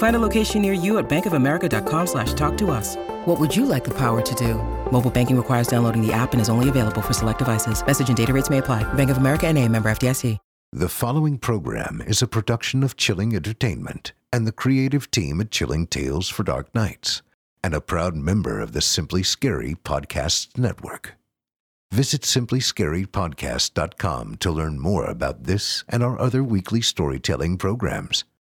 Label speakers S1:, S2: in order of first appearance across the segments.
S1: Find a location near you at bankofamerica.com slash talk to us. What would you like the power to do? Mobile banking requires downloading the app and is only available for select devices. Message and data rates may apply. Bank of America and a member FDIC.
S2: The following program is a production of Chilling Entertainment and the creative team at Chilling Tales for Dark Nights and a proud member of the Simply Scary Podcasts Network. Visit simplyscarypodcast.com to learn more about this and our other weekly storytelling programs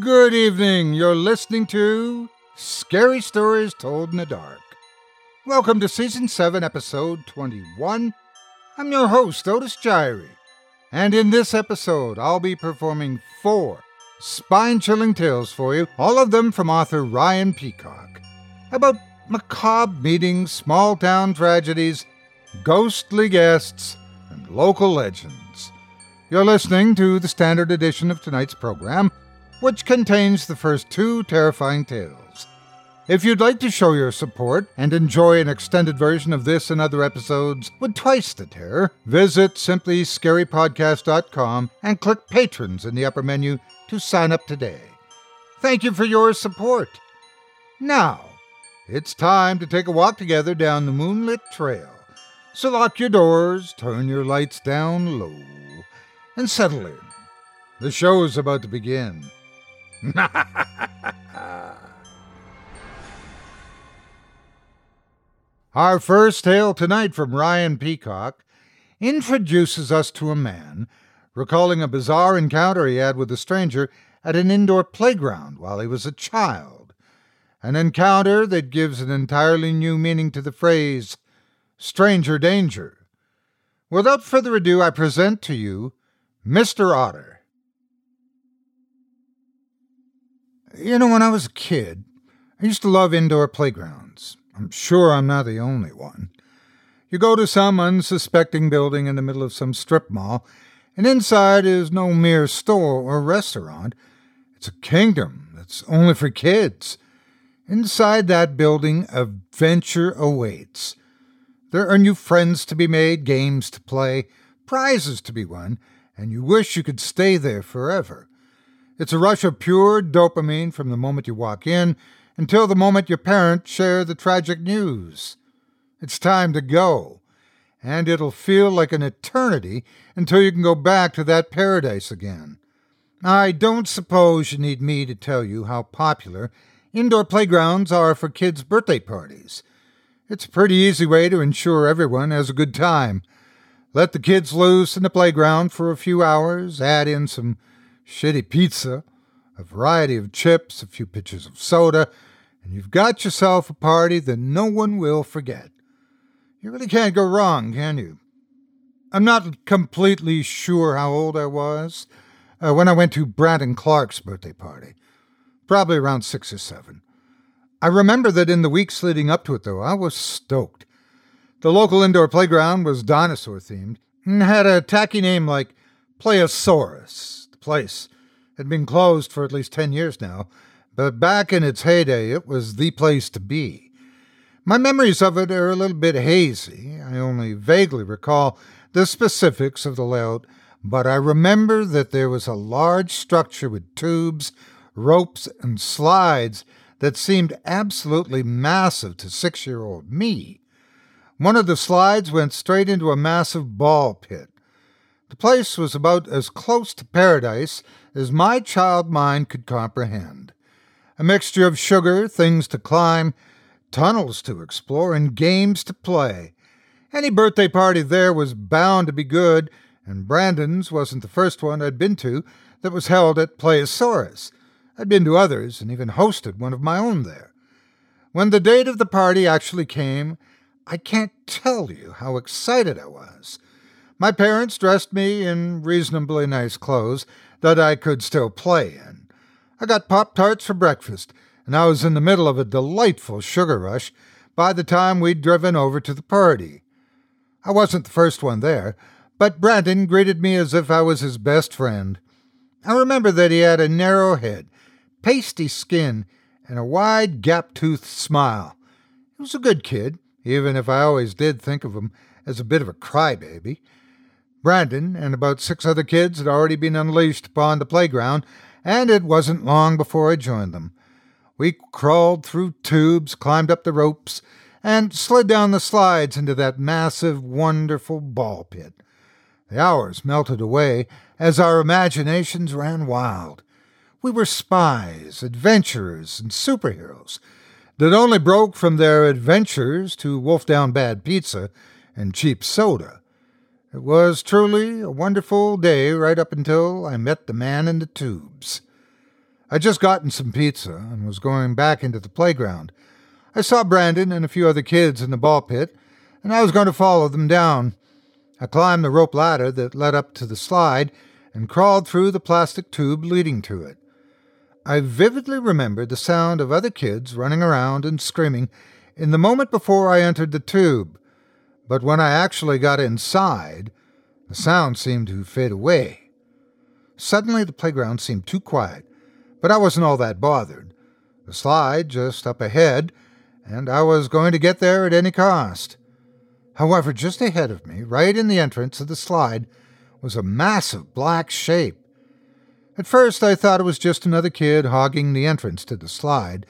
S3: Good evening. You're listening to Scary Stories Told in the Dark. Welcome to Season 7, Episode 21. I'm your host, Otis Jiry. And in this episode, I'll be performing four spine chilling tales for you, all of them from author Ryan Peacock, about macabre meetings, small town tragedies, ghostly guests, and local legends. You're listening to the standard edition of tonight's program which contains the first two terrifying tales. If you'd like to show your support and enjoy an extended version of this and other episodes with twice the terror, visit simplyscarypodcast.com and click Patrons in the upper menu to sign up today. Thank you for your support. Now, it's time to take a walk together down the moonlit trail. So lock your doors, turn your lights down low, and settle in. The show's about to begin. Our first tale tonight from Ryan Peacock introduces us to a man recalling a bizarre encounter he had with a stranger at an indoor playground while he was a child. An encounter that gives an entirely new meaning to the phrase stranger danger. Without further ado, I present to you Mr. Otter. You know, when I was a kid, I used to love indoor playgrounds. I'm sure I'm not the only one. You go to some unsuspecting building in the middle of some strip mall, And inside is no mere store or restaurant. It's a kingdom that's only for kids. Inside that building, adventure awaits. There are new friends to be made, games to play, prizes to be won, and you wish you could stay there forever. It's a rush of pure dopamine from the moment you walk in until the moment your parents share the tragic news. It's time to go, and it'll feel like an eternity until you can go back to that paradise again. I don't suppose you need me to tell you how popular indoor playgrounds are for kids' birthday parties. It's a pretty easy way to ensure everyone has a good time. Let the kids loose in the playground for a few hours, add in some shitty pizza, a variety of chips, a few pitchers of soda, and you've got yourself a party that no one will forget. You really can't go wrong, can you? I'm not completely sure how old I was uh, when I went to Brandon Clark's birthday party, probably around six or seven. I remember that in the weeks leading up to it, though, I was stoked. The local indoor playground was dinosaur themed and had a tacky name like Playosaurus. Place had been closed for at least 10 years now, but back in its heyday, it was the place to be. My memories of it are a little bit hazy. I only vaguely recall the specifics of the layout, but I remember that there was a large structure with tubes, ropes, and slides that seemed absolutely massive to six year old me. One of the slides went straight into a massive ball pit. The place was about as close to paradise as my child mind could comprehend. A mixture of sugar, things to climb, tunnels to explore, and games to play. Any birthday party there was bound to be good, and Brandon's wasn't the first one I'd been to that was held at Playosaurus. I'd been to others and even hosted one of my own there. When the date of the party actually came, I can't tell you how excited I was. My parents dressed me in reasonably nice clothes that I could still play in. I got Pop Tarts for breakfast, and I was in the middle of a delightful sugar rush by the time we'd driven over to the party. I wasn't the first one there, but Brandon greeted me as if I was his best friend. I remember that he had a narrow head pasty skin, and a wide, gap toothed smile. He was a good kid, even if I always did think of him as a bit of a crybaby. Brandon and about six other kids had already been unleashed upon the playground, and it wasn't long before I joined them. We crawled through tubes, climbed up the ropes, and slid down the slides into that massive, wonderful ball pit. The hours melted away as our imaginations ran wild. We were spies, adventurers, and superheroes that only broke from their adventures to wolf down bad pizza and cheap soda. It was truly a wonderful day right up until I met the man in the tubes. I'd just gotten some pizza and was going back into the playground. I saw Brandon and a few other kids in the ball pit, and I was going to follow them down. I climbed the rope ladder that led up to the slide and crawled through the plastic tube leading to it. I vividly remember the sound of other kids running around and screaming in the moment before I entered the tube, but when I actually got inside, the sound seemed to fade away. Suddenly the playground seemed too quiet, but I wasn't all that bothered. The slide just up ahead, and I was going to get there at any cost. However, just ahead of me, right in the entrance of the slide, was a massive black shape at first, I thought it was just another kid hogging the entrance to the slide,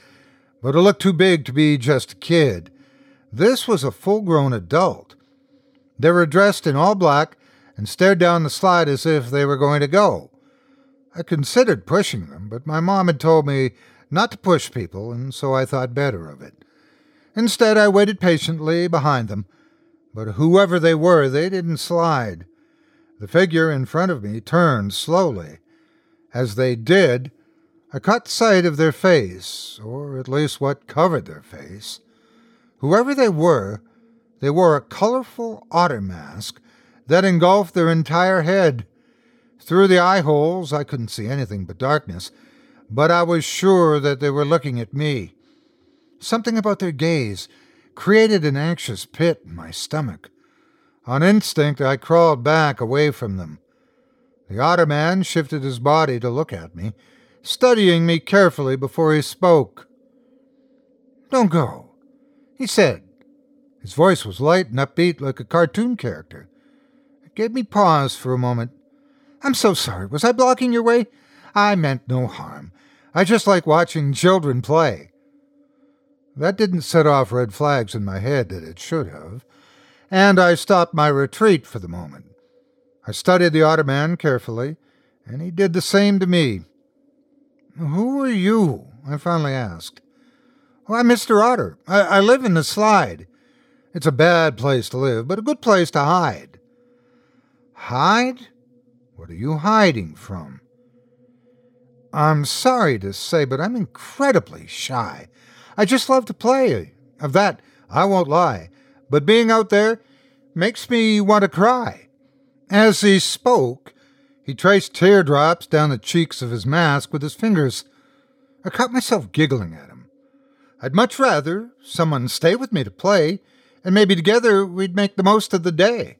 S3: but it looked too big to be just a kid. This was a full grown adult. They were dressed in all black and stared down the slide as if they were going to go. I considered pushing them, but my mom had told me not to push people, and so I thought better of it. Instead, I waited patiently behind them, but whoever they were, they didn't slide. The figure in front of me turned slowly. As they did, I caught sight of their face, or at least what covered their face. Whoever they were, they wore a colorful otter mask that engulfed their entire head. Through the eye holes, I couldn't see anything but darkness, but I was sure that they were looking at me. Something about their gaze created an anxious pit in my stomach. On instinct, I crawled back away from them. The otter man shifted his body to look at me, studying me carefully before he spoke. Don't go, he said. His voice was light and upbeat like a cartoon character. It gave me pause for a moment. I'm so sorry. Was I blocking your way? I meant no harm. I just like watching children play. That didn't set off red flags in my head that it should have, and I stopped my retreat for the moment. I studied the otter man carefully, and he did the same to me. Who are you? I finally asked. I'm Mr. Otter. I, I live in the slide. It's a bad place to live, but a good place to hide. Hide? What are you hiding from? I'm sorry to say, but I'm incredibly shy. I just love to play. Of that, I won't lie. But being out there makes me want to cry. As he spoke, he traced teardrops down the cheeks of his mask with his fingers. I caught myself giggling at him. I'd much rather someone stay with me to play, and maybe together we'd make the most of the day,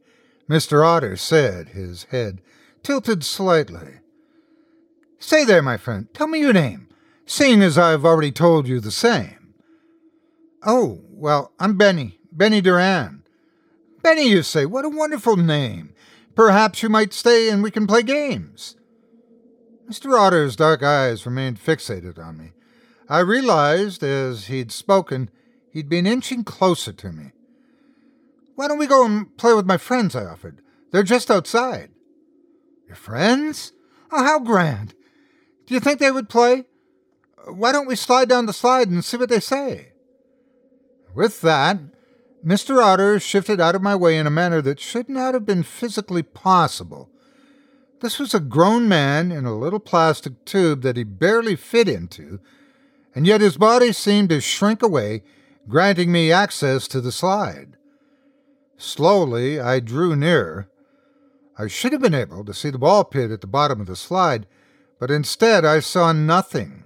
S3: Mr. Otter said, his head tilted slightly. Say there, my friend, tell me your name, seeing as I've already told you the same. Oh, well, I'm Benny, Benny Duran. Benny, you say, what a wonderful name. Perhaps you might stay and we can play games. Mr. Otter's dark eyes remained fixated on me. I realized, as he'd spoken, he'd been inching closer to me. Why don't we go and play with my friends? I offered. They're just outside. Your friends? Oh, how grand! Do you think they would play? Why don't we slide down the slide and see what they say? With that, Mr. Otter shifted out of my way in a manner that should not have been physically possible. This was a grown man in a little plastic tube that he barely fit into, and yet his body seemed to shrink away, granting me access to the slide. Slowly, I drew nearer. I should have been able to see the ball pit at the bottom of the slide, but instead I saw nothing.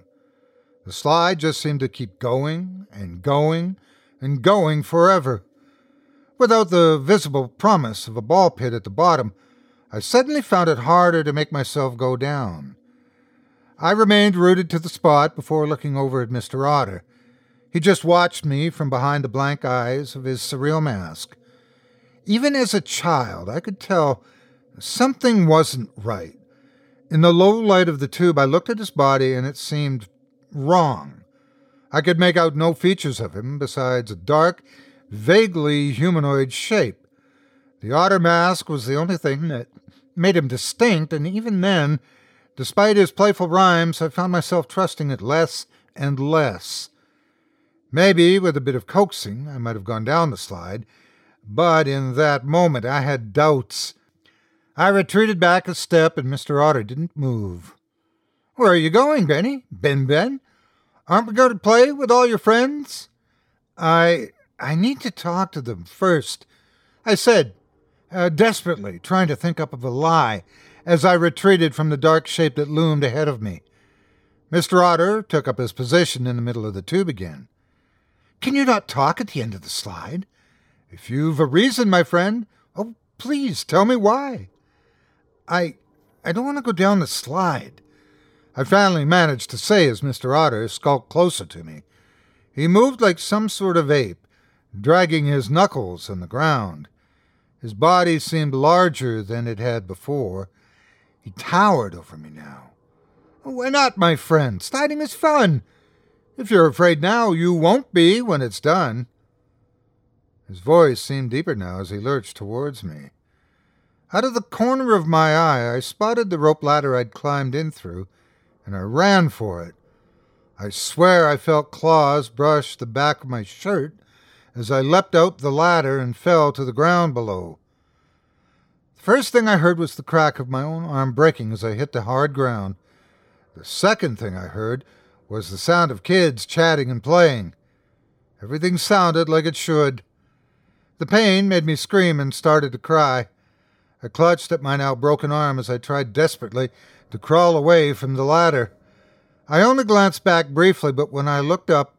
S3: The slide just seemed to keep going and going and going forever. Without the visible promise of a ball pit at the bottom, I suddenly found it harder to make myself go down. I remained rooted to the spot before looking over at Mr. Otter. He just watched me from behind the blank eyes of his surreal mask. Even as a child, I could tell something wasn't right. In the low light of the tube, I looked at his body and it seemed wrong. I could make out no features of him besides a dark, vaguely humanoid shape. The otter mask was the only thing that made him distinct, and even then, despite his playful rhymes, I found myself trusting it less and less. Maybe, with a bit of coaxing, I might have gone down the slide, but in that moment I had doubts I retreated back a step, and Mr. Otter didn't move. Where are you going, Benny? Ben Ben? Aren't we going to play with all your friends? I I need to talk to them first, I said, uh, desperately, trying to think up of a lie as I retreated from the dark shape that loomed ahead of me. Mr. Otter took up his position in the middle of the tube again. Can you not talk at the end of the slide? If you've a reason, my friend, oh, please tell me why. I I don't want to go down the slide. I finally managed to say as Mr. Otter skulked closer to me. He moved like some sort of ape, dragging his knuckles on the ground. His body seemed larger than it had before. He towered over me now. Oh, why not, my friend? Sliding is fun. If you're afraid now, you won't be when it's done. His voice seemed deeper now as he lurched towards me. Out of the corner of my eye, I spotted the rope ladder I'd climbed in through, and I ran for it. I swear I felt claws brush the back of my shirt as I leapt out the ladder and fell to the ground below. The first thing I heard was the crack of my own arm breaking as I hit the hard ground. The second thing I heard was the sound of kids chatting and playing. Everything sounded like it should. The pain made me scream and started to cry. I clutched at my now broken arm as I tried desperately to crawl away from the ladder. I only glanced back briefly, but when I looked up,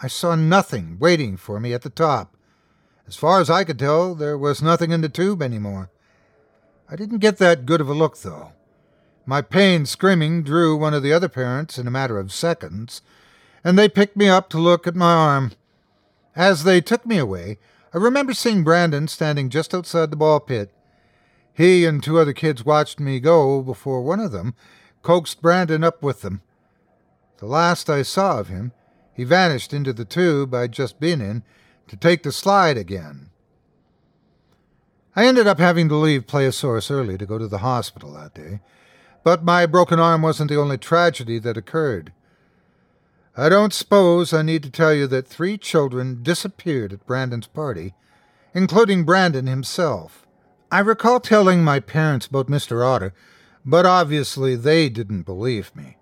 S3: I saw nothing waiting for me at the top. As far as I could tell, there was nothing in the tube any more. I didn't get that good of a look, though. My pained screaming drew one of the other parents in a matter of seconds, and they picked me up to look at my arm. As they took me away, I remember seeing Brandon standing just outside the ball pit. He and two other kids watched me go before one of them coaxed Brandon up with them. The last I saw of him, he vanished into the tube I'd just been in to take the slide again. I ended up having to leave Playosaurus early to go to the hospital that day, but my broken arm wasn't the only tragedy that occurred. I don't suppose I need to tell you that three children disappeared at Brandon's party, including Brandon himself. I recall telling my parents about Mr. Otter, but obviously they didn't believe me.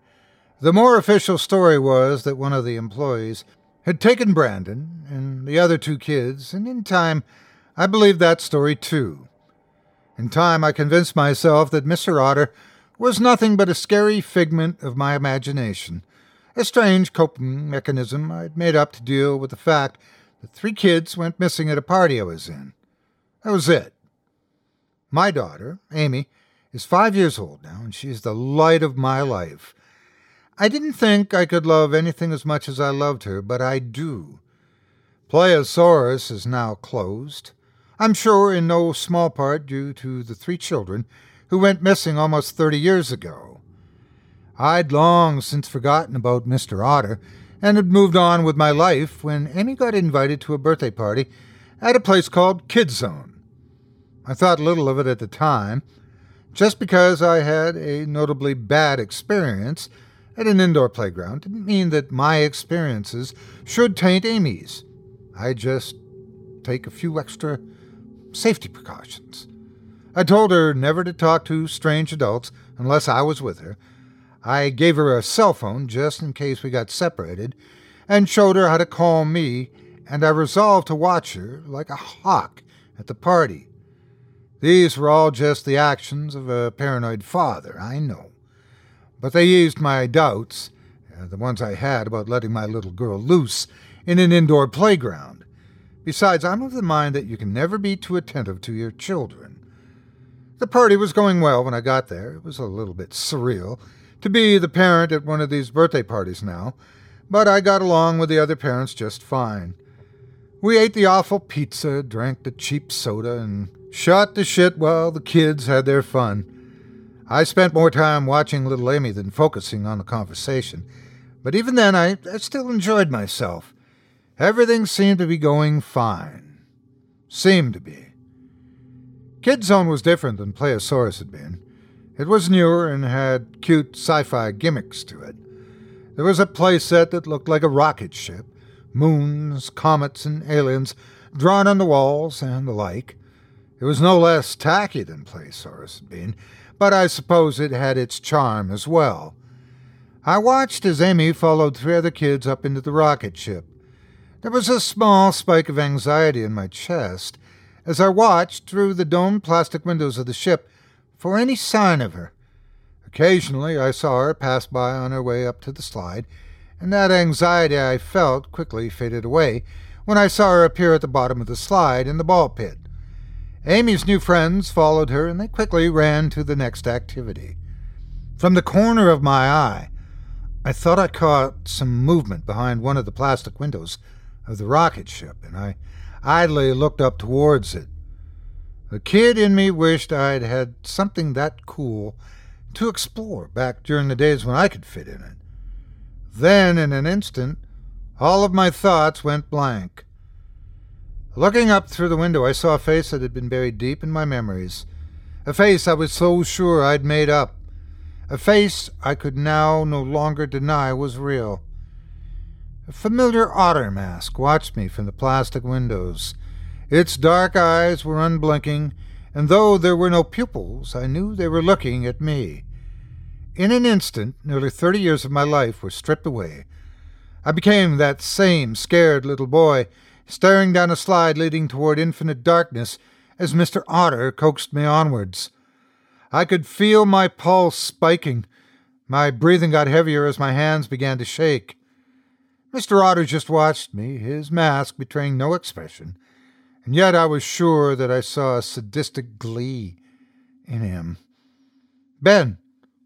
S3: The more official story was that one of the employees had taken Brandon and the other two kids, and in time I believed that story too. In time I convinced myself that Mr. Otter was nothing but a scary figment of my imagination, a strange coping mechanism I'd made up to deal with the fact that three kids went missing at a party I was in. That was it. My daughter, Amy, is five years old now, and she is the light of my life. I didn't think I could love anything as much as I loved her, but I do. Playosaurus is now closed. I'm sure in no small part due to the three children who went missing almost thirty years ago. I'd long since forgotten about Mr. Otter and had moved on with my life when Amy got invited to a birthday party at a place called Kid Zone. I thought little of it at the time, just because I had a notably bad experience at an indoor playground didn't mean that my experiences should taint Amy's. I just take a few extra safety precautions. I told her never to talk to strange adults unless I was with her. I gave her a cell phone just in case we got separated, and showed her how to call me, and I resolved to watch her like a hawk at the party. These were all just the actions of a paranoid father, I know. But they eased my doubts, uh, the ones I had about letting my little girl loose in an indoor playground. Besides, I'm of the mind that you can never be too attentive to your children. The party was going well when I got there. It was a little bit surreal to be the parent at one of these birthday parties now, but I got along with the other parents just fine. We ate the awful pizza, drank the cheap soda, and shot the shit while the kids had their fun. I spent more time watching little Amy than focusing on the conversation, but even then I, I still enjoyed myself. Everything seemed to be going fine. Seemed to be. Kid Zone was different than Playosaurus had been. It was newer and had cute sci fi gimmicks to it. There was a playset that looked like a rocket ship, moons, comets, and aliens drawn on the walls, and the like. It was no less tacky than Playosaurus had been, but I suppose it had its charm as well. I watched as Amy followed three other kids up into the rocket ship. There was a small spike of anxiety in my chest as I watched through the domed plastic windows of the ship for any sign of her. Occasionally I saw her pass by on her way up to the slide, and that anxiety I felt quickly faded away when I saw her appear at the bottom of the slide in the ball pit. Amy's new friends followed her, and they quickly ran to the next activity. From the corner of my eye, I thought I caught some movement behind one of the plastic windows of the rocket ship, and I idly looked up towards it. The kid in me wished I'd had something that cool to explore back during the days when I could fit in it. Then, in an instant, all of my thoughts went blank. Looking up through the window, I saw a face that had been buried deep in my memories. A face I was so sure I'd made up. A face I could now no longer deny was real. A familiar otter mask watched me from the plastic windows. Its dark eyes were unblinking, and though there were no pupils, I knew they were looking at me. In an instant, nearly thirty years of my life were stripped away. I became that same scared little boy, staring down a slide leading toward infinite darkness as Mr. Otter coaxed me onwards. I could feel my pulse spiking. My breathing got heavier as my hands began to shake. Mr. Otter just watched me, his mask betraying no expression and yet I was sure that I saw a sadistic glee in him. Ben,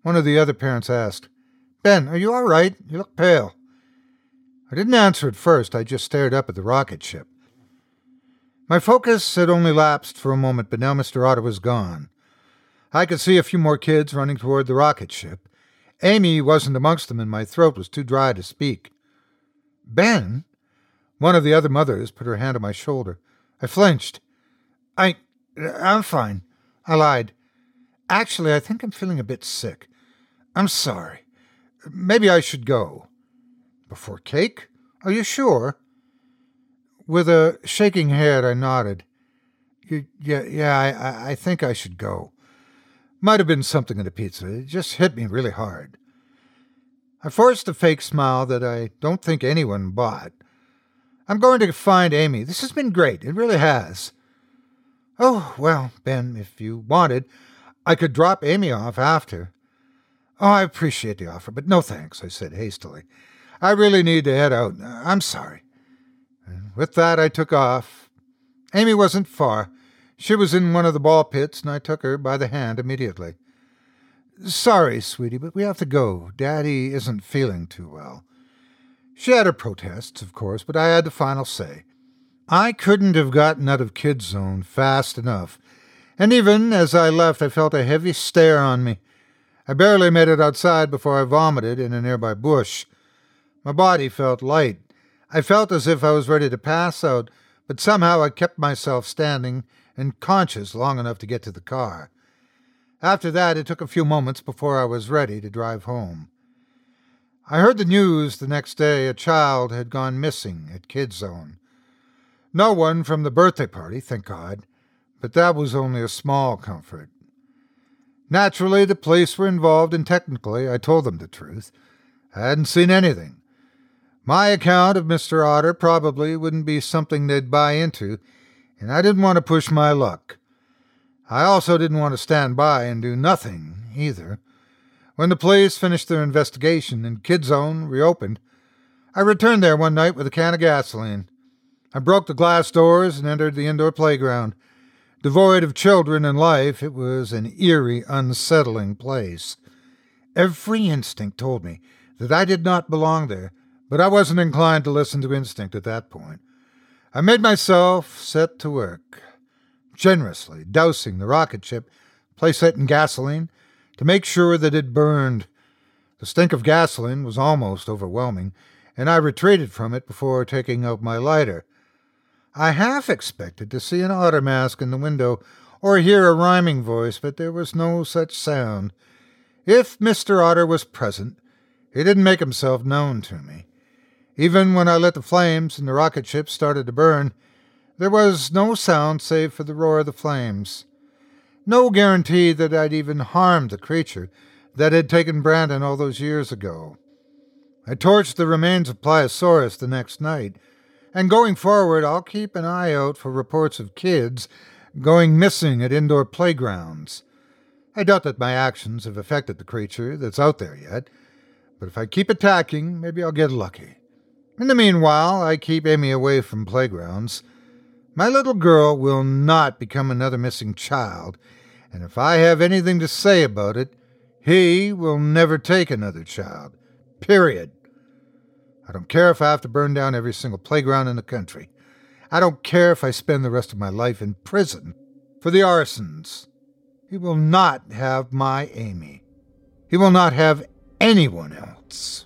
S3: One of the other parents asked, Ben, are you all right? You look pale. I didn't answer at first, I just stared up at the rocket ship. My focus had only lapsed for a moment, but now Mr. Otter was gone. I could see a few more kids running toward the rocket ship. Amy wasn't amongst them, and my throat was too dry to speak. Ben? One of the other mothers put her hand on my shoulder. I flinched. I. I'm fine. I lied. Actually, I think I'm feeling a bit sick. I'm sorry. Maybe I should go. Before cake? Are you sure? With a shaking head, I nodded. Yeah, yeah, I, I think I should go. Might have been something in the pizza. It just hit me really hard. I forced a fake smile that I don't think anyone bought. I'm going to find Amy. This has been great. It really has. Oh, well, Ben, if you wanted, I could drop Amy off after. Oh, I appreciate the offer, but no thanks, I said hastily. I really need to head out. I'm sorry. And with that, I took off. Amy wasn't far. She was in one of the ball pits, and I took her by the hand immediately. Sorry, sweetie, but we have to go. Daddy isn't feeling too well. She had her protests, of course, but I had the final say. I couldn't have gotten out of Kid Zone fast enough, and even as I left, I felt a heavy stare on me. I barely made it outside before I vomited in a nearby bush. My body felt light. I felt as if I was ready to pass out, but somehow I kept myself standing and conscious long enough to get to the car. After that, it took a few moments before I was ready to drive home. I heard the news the next day a child had gone missing at Kid Zone. No one from the birthday party, thank God, but that was only a small comfort. Naturally, the police were involved, and technically, I told them the truth. I hadn't seen anything. My account of Mr. Otter probably wouldn't be something they'd buy into, and I didn't want to push my luck. I also didn't want to stand by and do nothing, either. When the police finished their investigation and Kid Zone reopened, I returned there one night with a can of gasoline. I broke the glass doors and entered the indoor playground. Devoid of children and life, it was an eerie, unsettling place. Every instinct told me that I did not belong there, but I wasn't inclined to listen to instinct at that point. I made myself set to work, generously dousing the rocket ship, place it in gasoline, to make sure that it burned. The stink of gasoline was almost overwhelming, and I retreated from it before taking out my lighter. I half expected to see an otter mask in the window or hear a rhyming voice, but there was no such sound. If Mr. Otter was present, he didn't make himself known to me. Even when I lit the flames and the rocket ship started to burn, there was no sound save for the roar of the flames. No guarantee that I'd even harmed the creature that had taken Brandon all those years ago. I torched the remains of Playosaurus the next night, and going forward, I'll keep an eye out for reports of kids going missing at indoor playgrounds. I doubt that my actions have affected the creature that's out there yet, but if I keep attacking, maybe I'll get lucky. In the meanwhile, I keep Amy away from playgrounds. My little girl will not become another missing child, and if I have anything to say about it, he will never take another child. Period. I don't care if I have to burn down every single playground in the country. I don't care if I spend the rest of my life in prison for the arsons. He will not have my Amy. He will not have anyone else.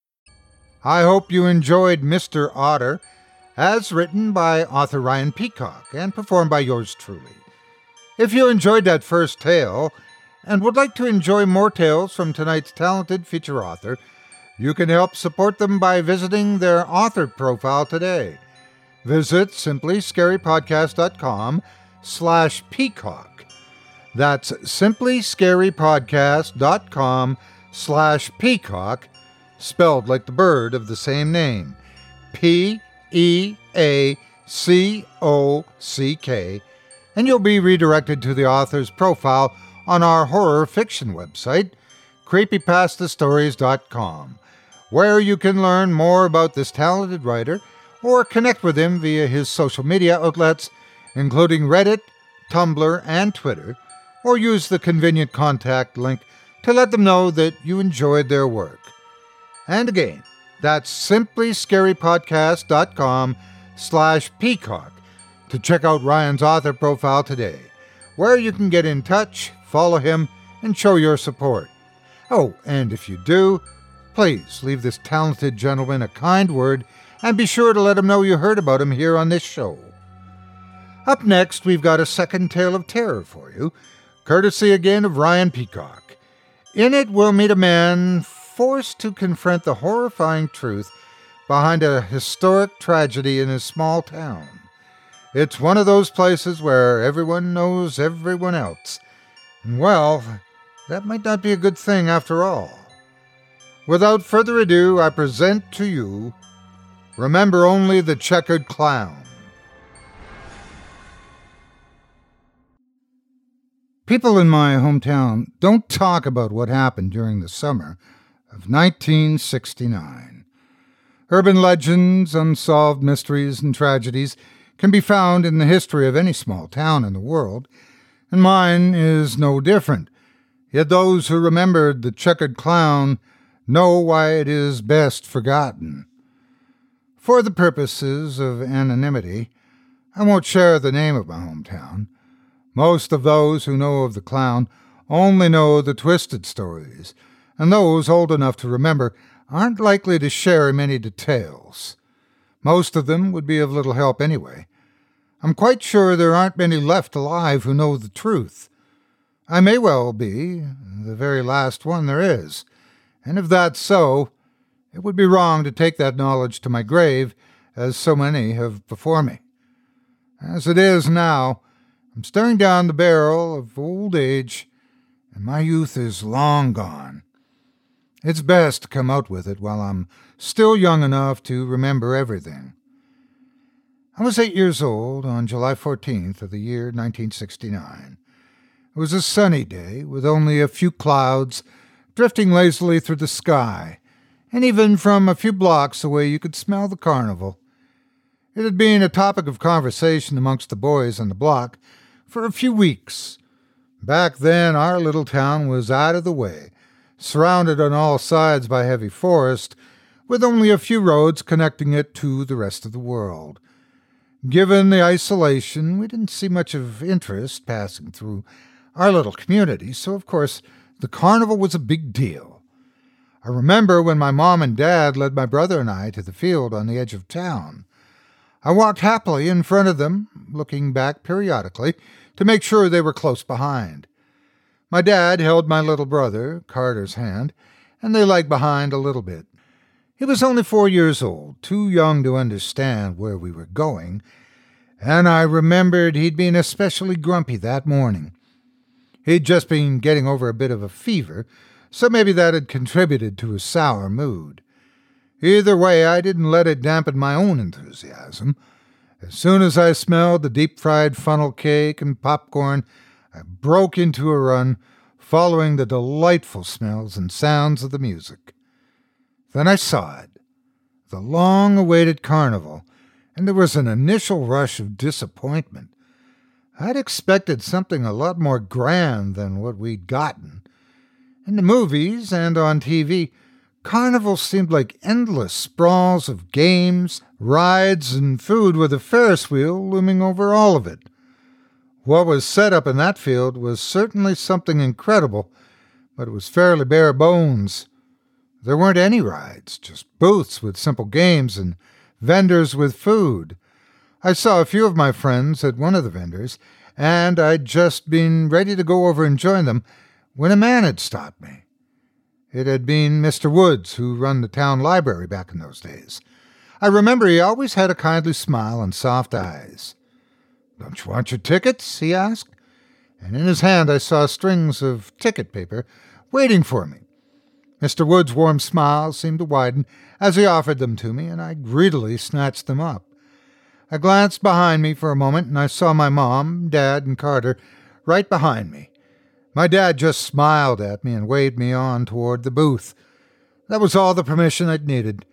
S3: I hope you enjoyed Mr. Otter, as written by author Ryan Peacock and performed by yours truly. If you enjoyed that first tale and would like to enjoy more tales from tonight's talented feature author, you can help support them by visiting their author profile today. Visit simplyscarypodcast.com slash peacock. That's simplyscarypodcast.com slash peacock spelled like the bird of the same name P E A C O C K, and you'll be redirected to the author's profile on our horror fiction website, creepypastastories.com, where you can learn more about this talented writer or connect with him via his social media outlets, including Reddit, Tumblr, and Twitter, or use the convenient contact link to let them know that you enjoyed their work. And again, that's simplyscarypodcast.com slash peacock to check out Ryan's author profile today, where you can get in touch, follow him, and show your support. Oh, and if you do, please leave this talented gentleman a kind word and be sure to let him know you heard about him here on this show. Up next, we've got a second tale of terror for you, courtesy again of Ryan Peacock. In it, we'll meet a man forced to confront the horrifying truth behind a historic tragedy in his small town. It's one of those places where everyone knows everyone else. And well, that might not be a good thing after all. Without further ado, I present to you Remember Only the Checkered Clown. People in my hometown don't talk about what happened during the summer of 1969. Urban legends, unsolved mysteries, and tragedies can be found in the history of any small town in the world, and mine is no different. Yet those who remembered the checkered clown know why it is best forgotten. For the purposes of anonymity, I won't share the name of my hometown. Most of those who know of the clown only know the twisted stories and those old enough to remember aren't likely to share many details. Most of them would be of little help anyway. I'm quite sure there aren't many left alive who know the truth. I may well be the very last one there is, and if that's so, it would be wrong to take that knowledge to my grave, as so many have before me. As it is now, I'm staring down the barrel of old age, and my youth is long gone. It's best to come out with it while I'm still young enough to remember everything. I was eight years old on July 14th of the year 1969. It was a sunny day with only a few clouds drifting lazily through the sky, and even from a few blocks away you could smell the carnival. It had been a topic of conversation amongst the boys on the block for a few weeks. Back then, our little town was out of the way surrounded on all sides by heavy forest, with only a few roads connecting it to the rest of the world. Given the isolation, we didn't see much of interest passing through our little community, so of course the carnival was a big deal. I remember when my mom and dad led my brother and I to the field on the edge of town. I walked happily in front of them, looking back periodically to make sure they were close behind. My dad held my little brother, Carter's hand, and they lagged behind a little bit. He was only four years old, too young to understand where we were going, and I remembered he'd been especially grumpy that morning. He'd just been getting over a bit of a fever, so maybe that had contributed to his sour mood. Either way, I didn't let it dampen my own enthusiasm. As soon as I smelled the deep fried funnel cake and popcorn, I broke into a run, following the delightful smells and sounds of the music. Then I saw it the long awaited carnival, and there was an initial rush of disappointment. I'd expected something a lot more grand than what we'd gotten. In the movies and on TV, carnivals seemed like endless sprawls of games, rides, and food with a Ferris wheel looming over all of it. What was set up in that field was certainly something incredible, but it was fairly bare bones. There weren't any rides, just booths with simple games and vendors with food. I saw a few of my friends at one of the vendors, and I'd just been ready to go over and join them when a man had stopped me. It had been Mr. Woods, who run the town library back in those days. I remember he always had a kindly smile and soft eyes. Don't you want your tickets? he asked, and in his hand I saw strings of ticket paper waiting for me. Mr. Wood's warm smile seemed to widen as he offered them to me, and I greedily snatched them up. I glanced behind me for a moment, and I saw my mom, dad, and Carter right behind me. My dad just smiled at me and waved me on toward the booth. That was all the permission I'd needed.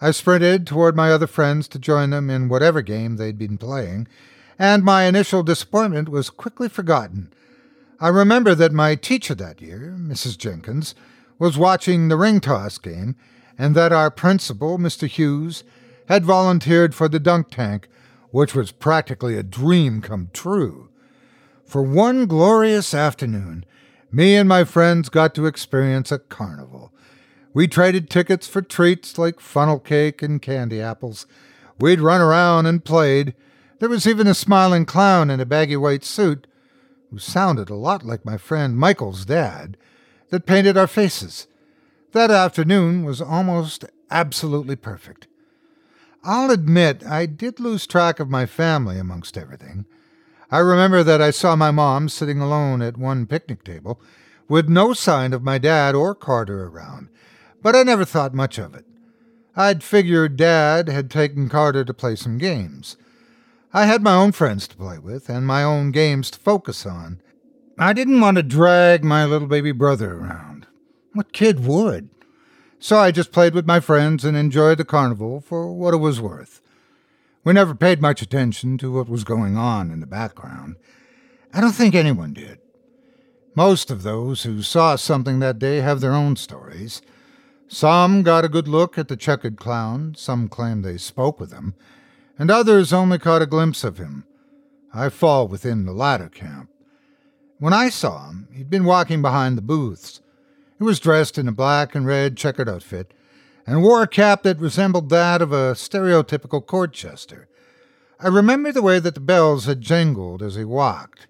S3: I sprinted toward my other friends to join them in whatever game they'd been playing, and my initial disappointment was quickly forgotten. I remember that my teacher that year, Mrs. Jenkins, was watching the ring toss game, and that our principal, Mr. Hughes, had volunteered for the dunk tank which was practically a dream come true. For one glorious afternoon, me and my friends got to experience a carnival. We traded tickets for treats like funnel cake and candy apples. We'd run around and played. There was even a smiling clown in a baggy white suit, who sounded a lot like my friend Michael's dad, that painted our faces. That afternoon was almost absolutely perfect. I'll admit I did lose track of my family amongst everything. I remember that I saw my mom sitting alone at one picnic table, with no sign of my dad or Carter around, but I never thought much of it. I'd figured Dad had taken Carter to play some games. I had my own friends to play with and my own games to focus on. I didn't want to drag my little baby brother around. What kid would? So I just played with my friends and enjoyed the carnival for what it was worth. We never paid much attention to what was going on in the background. I don't think anyone did. Most of those who saw something that day have their own stories. Some got a good look at the checkered clown, some claim they spoke with him, and others only caught a glimpse of him. I fall within the latter camp. When I saw him, he'd been walking behind the booths, he was dressed in a black and red checkered outfit and wore a cap that resembled that of a stereotypical court jester. I remember the way that the bells had jingled as he walked.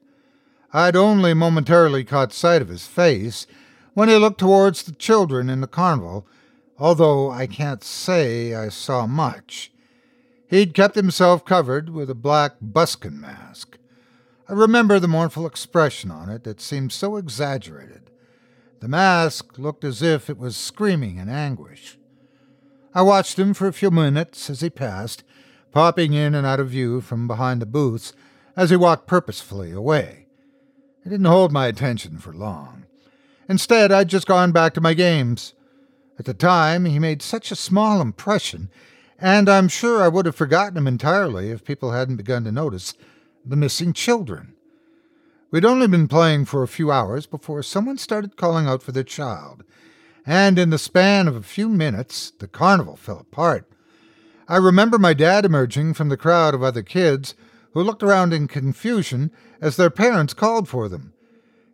S3: I'd only momentarily caught sight of his face when he looked towards the children in the carnival, although I can't say I saw much. He'd kept himself covered with a black buskin mask. I remember the mournful expression on it that seemed so exaggerated. The mask looked as if it was screaming in anguish. I watched him for a few minutes as he passed, popping in and out of view from behind the booths as he walked purposefully away. It didn't hold my attention for long. Instead, I'd just gone back to my games. At the time, he made such a small impression, and I'm sure I would have forgotten him entirely if people hadn't begun to notice the missing children. We'd only been playing for a few hours before someone started calling out for their child, and in the span of a few minutes, the carnival fell apart. I remember my dad emerging from the crowd of other kids who looked around in confusion as their parents called for them.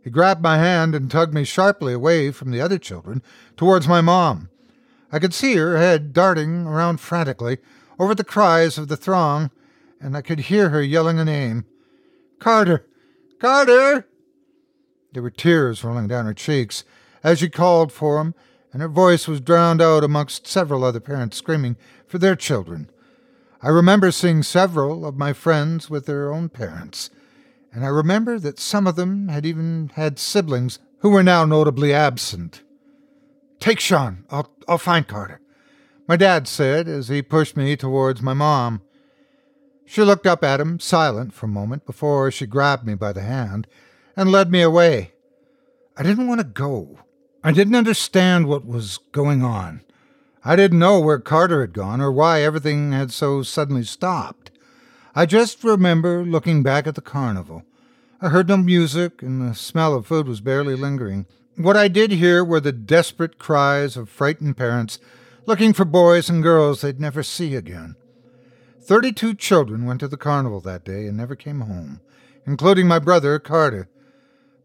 S3: He grabbed my hand and tugged me sharply away from the other children towards my mom. I could see her head darting around frantically over the cries of the throng, and I could hear her yelling a name Carter! Carter! There were tears rolling down her cheeks as she called for him, and her voice was drowned out amongst several other parents screaming for their children. I remember seeing several of my friends with their own parents, and I remember that some of them had even had siblings who were now notably absent. Take Sean. I'll, I'll find Carter, my dad said as he pushed me towards my mom. She looked up at him, silent for a moment, before she grabbed me by the hand and led me away. I didn't want to go. I didn't understand what was going on. I didn't know where Carter had gone or why everything had so suddenly stopped. I just remember looking back at the carnival. I heard no music, and the smell of food was barely lingering. What I did hear were the desperate cries of frightened parents looking for boys and girls they'd never see again. Thirty two children went to the carnival that day and never came home, including my brother, Carter.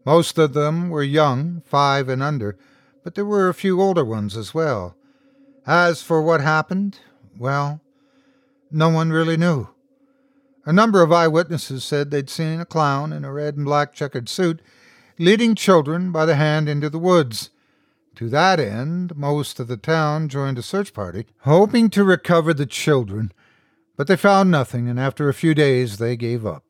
S3: Most of them were young, five and under, but there were a few older ones as well. As for what happened, well, no one really knew. A number of eyewitnesses said they'd seen a clown in a red and black checkered suit leading children by the hand into the woods. To that end, most of the town joined a search party, hoping to recover the children but they found nothing, and after a few days they gave up.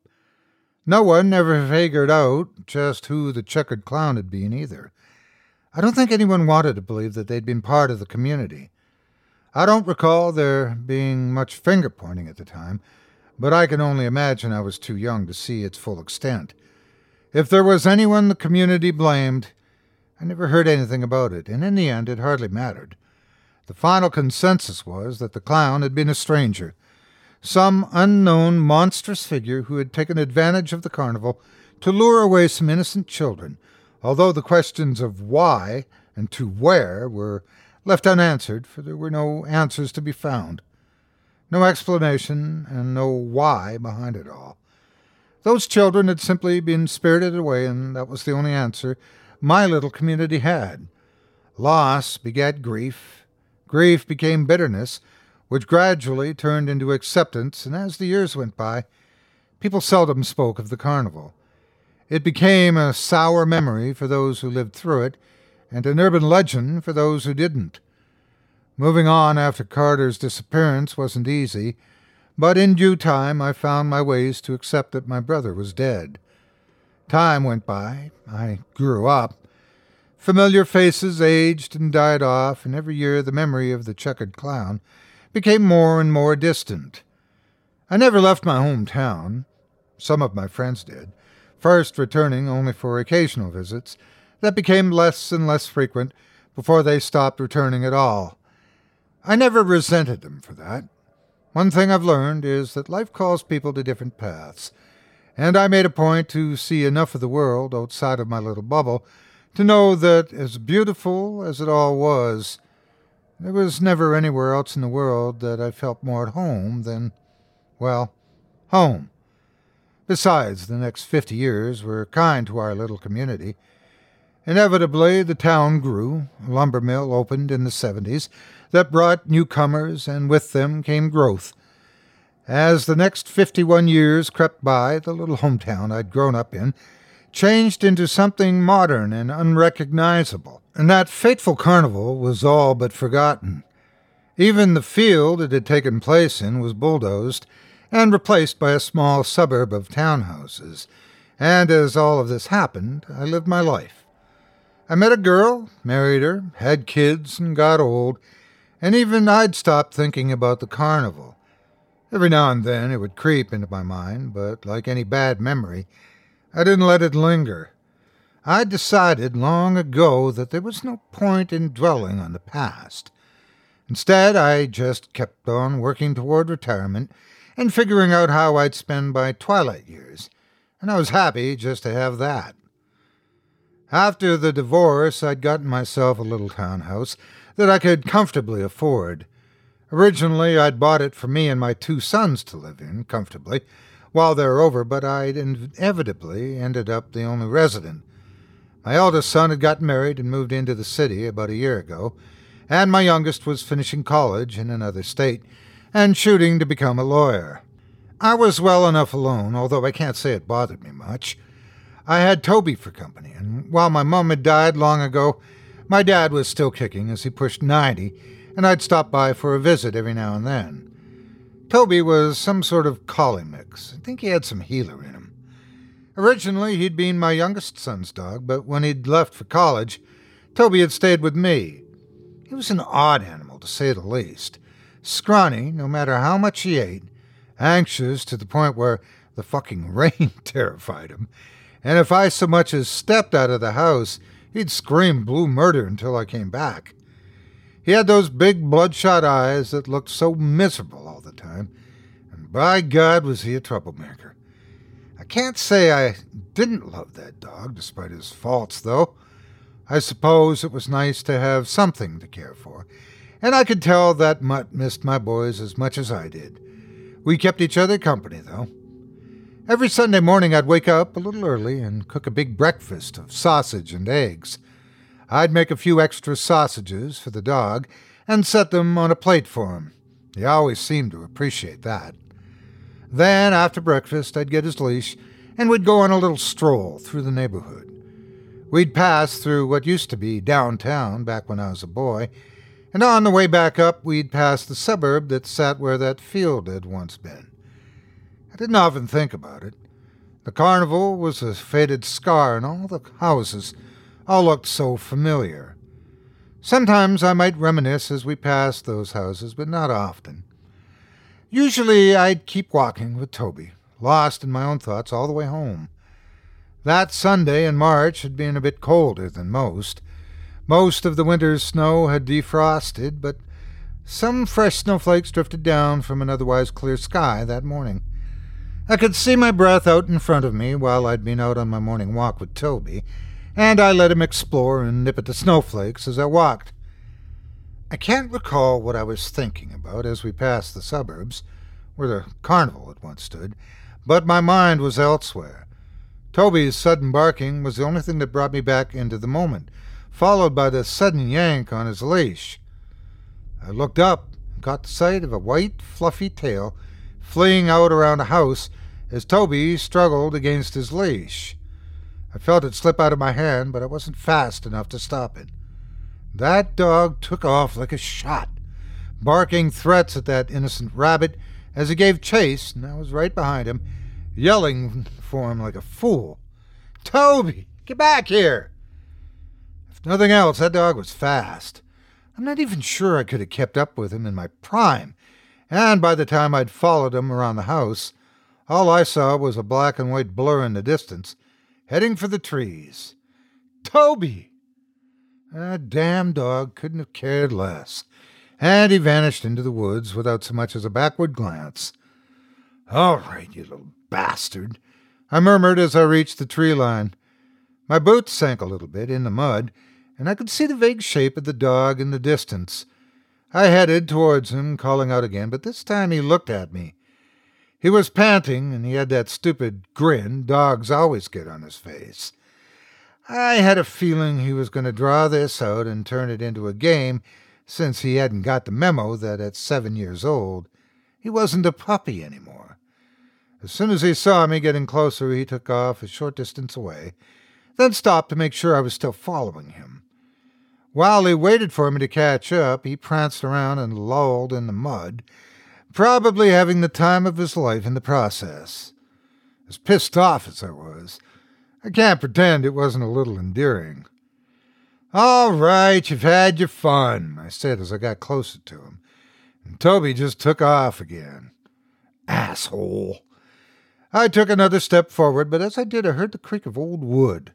S3: No one ever figured out just who the checkered clown had been either. I don't think anyone wanted to believe that they'd been part of the community. I don't recall there being much finger pointing at the time, but I can only imagine I was too young to see its full extent. If there was anyone the community blamed, I never heard anything about it, and in the end it hardly mattered. The final consensus was that the clown had been a stranger, some unknown monstrous figure who had taken advantage of the carnival to lure away some innocent children, although the questions of why and to where were left unanswered, for there were no answers to be found. No explanation and no why behind it all. Those children had simply been spirited away, and that was the only answer my little community had. Loss begat grief, grief became bitterness, which gradually turned into acceptance, and as the years went by, people seldom spoke of the carnival. It became a sour memory for those who lived through it, and an urban legend for those who didn't. Moving on after Carter's disappearance wasn't easy, but in due time I found my ways to accept that my brother was dead. Time went by, I grew up. Familiar faces aged and died off, and every year the memory of the checkered clown became more and more distant. I never left my hometown. Some of my friends did, first returning only for occasional visits that became less and less frequent before they stopped returning at all. I never resented them for that. One thing I've learned is that life calls people to different paths, and I made a point to see enough of the world outside of my little bubble to know that, as beautiful as it all was, there was never anywhere else in the world that I felt more at home than, well, home. Besides, the next fifty years were kind to our little community. Inevitably, the town grew. A lumber mill opened in the seventies that brought newcomers, and with them came growth. As the next fifty one years crept by, the little hometown I'd grown up in changed into something modern and unrecognizable, and that fateful carnival was all but forgotten. Even the field it had taken place in was bulldozed and replaced by a small suburb of townhouses, and as all of this happened, I lived my life. I met a girl, married her, had kids, and got old, and even I'd stopped thinking about the carnival. Every now and then it would creep into my mind, but like any bad memory, I didn't let it linger. I decided long ago that there was no point in dwelling on the past. Instead, I just kept on working toward retirement and figuring out how I'd spend my twilight years, and I was happy just to have that. After the divorce, I'd gotten myself a little townhouse that I could comfortably afford. Originally, I'd bought it for me and my two sons to live in comfortably, while they were over, but I'd inevitably ended up the only resident. My eldest son had gotten married and moved into the city about a year ago, and my youngest was finishing college in another state and shooting to become a lawyer. I was well enough alone, although I can't say it bothered me much. I had Toby for company, and while my mum had died long ago, my dad was still kicking as he pushed 90, and I'd stop by for a visit every now and then. Toby was some sort of collie mix. I think he had some heeler in him. Originally, he'd been my youngest son's dog, but when he'd left for college, Toby had stayed with me. He was an odd animal, to say the least. Scrawny, no matter how much he ate, anxious to the point where the fucking rain terrified him, and if I so much as stepped out of the house, he'd scream blue murder until I came back. He had those big bloodshot eyes that looked so miserable all the time, and by God was he a troublemaker. I can't say I didn't love that dog, despite his faults, though. I suppose it was nice to have something to care for, and I could tell that Mutt missed my boys as much as I did. We kept each other company, though. Every Sunday morning I'd wake up a little early and cook a big breakfast of sausage and eggs. I'd make a few extra sausages for the dog and set them on a plate for him. He always seemed to appreciate that. Then, after breakfast, I'd get his leash and we'd go on a little stroll through the neighborhood. We'd pass through what used to be downtown back when I was a boy, and on the way back up, we'd pass the suburb that sat where that field had once been. I didn't often think about it. The carnival was a faded scar, and all the houses all looked so familiar. Sometimes I might reminisce as we passed those houses, but not often. Usually I'd keep walking with Toby, lost in my own thoughts all the way home. That Sunday in March had been a bit colder than most. Most of the winter's snow had defrosted, but some fresh snowflakes drifted down from an otherwise clear sky that morning. I could see my breath out in front of me while I'd been out on my morning walk with Toby, and I let him explore and nip at the snowflakes as I walked. I can't recall what I was thinking about as we passed the suburbs, where the carnival had once stood, but my mind was elsewhere. Toby's sudden barking was the only thing that brought me back into the moment, followed by the sudden yank on his leash. I looked up and caught sight of a white, fluffy tail fleeing out around a house as Toby struggled against his leash. I felt it slip out of my hand, but I wasn't fast enough to stop it. That dog took off like a shot, barking threats at that innocent rabbit as he gave chase, and I was right behind him, yelling for him like a fool. Toby, get back here! If nothing else, that dog was fast. I'm not even sure I could have kept up with him in my prime, and by the time I'd followed him around the house, all I saw was a black and white blur in the distance, heading for the trees. Toby! That damn dog couldn't have cared less, and he vanished into the woods without so much as a backward glance. All right, you little bastard, I murmured as I reached the tree line. My boots sank a little bit in the mud, and I could see the vague shape of the dog in the distance, I headed towards him, calling out again, but this time he looked at me. He was panting, and he had that stupid grin dogs always get on his face. I had a feeling he was going to draw this out and turn it into a game, since he hadn't got the memo that at seven years old he wasn't a puppy anymore. As soon as he saw me getting closer, he took off a short distance away, then stopped to make sure I was still following him. While he waited for me to catch up, he pranced around and lolled in the mud, probably having the time of his life in the process. As pissed off as I was, I can't pretend it wasn't a little endearing. All right, you've had your fun, I said as I got closer to him, and Toby just took off again. Asshole. I took another step forward, but as I did, I heard the creak of old wood,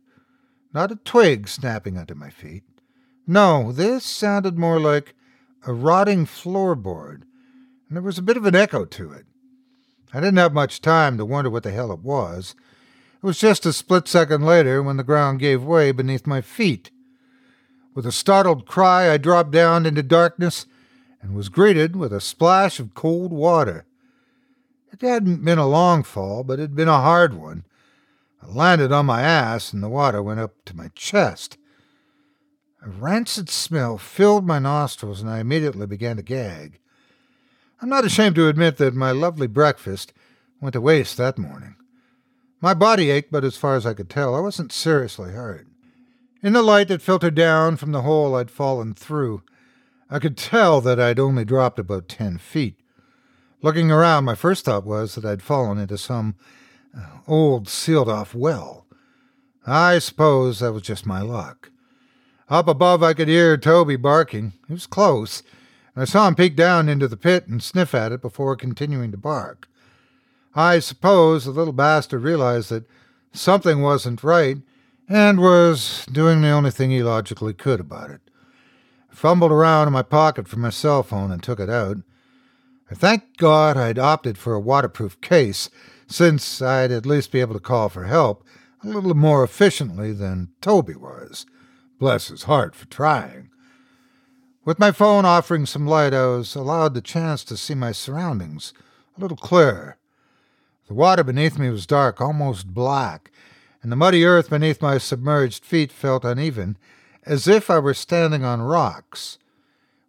S3: not a twig snapping under my feet. No, this sounded more like a rotting floorboard, and there was a bit of an echo to it. I didn't have much time to wonder what the hell it was. It was just a split second later when the ground gave way beneath my feet. With a startled cry, I dropped down into darkness and was greeted with a splash of cold water. It hadn't been a long fall, but it had been a hard one. I landed on my ass, and the water went up to my chest. A rancid smell filled my nostrils, and I immediately began to gag. I'm not ashamed to admit that my lovely breakfast went to waste that morning. My body ached, but as far as I could tell, I wasn't seriously hurt. In the light that filtered down from the hole I'd fallen through, I could tell that I'd only dropped about ten feet. Looking around, my first thought was that I'd fallen into some uh, old sealed off well. I suppose that was just my luck. Up above, I could hear Toby barking. He was close, and I saw him peek down into the pit and sniff at it before continuing to bark. I suppose the little bastard realized that something wasn't right and was doing the only thing he logically could about it. I fumbled around in my pocket for my cell phone and took it out. I thank God I'd opted for a waterproof case, since I'd at least be able to call for help a little more efficiently than Toby was. Bless his heart for trying. With my phone offering some light, I was allowed the chance to see my surroundings a little clearer. The water beneath me was dark, almost black, and the muddy earth beneath my submerged feet felt uneven, as if I were standing on rocks.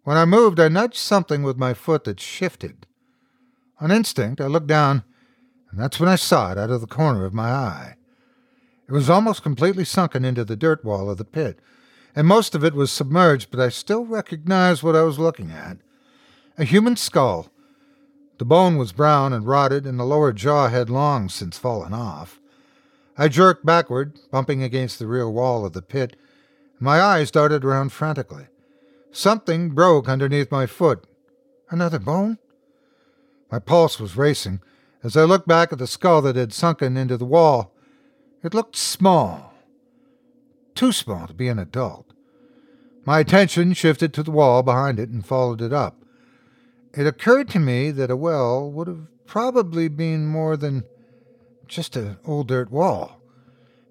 S3: When I moved, I nudged something with my foot that shifted. On instinct, I looked down, and that's when I saw it out of the corner of my eye. It was almost completely sunken into the dirt wall of the pit, and most of it was submerged, but I still recognized what I was looking at. A human skull. The bone was brown and rotted, and the lower jaw had long since fallen off. I jerked backward, bumping against the rear wall of the pit. My eyes darted around frantically. Something broke underneath my foot. Another bone? My pulse was racing as I looked back at the skull that had sunken into the wall. It looked small, too small to be an adult. My attention shifted to the wall behind it and followed it up. It occurred to me that a well would have probably been more than just an old dirt wall.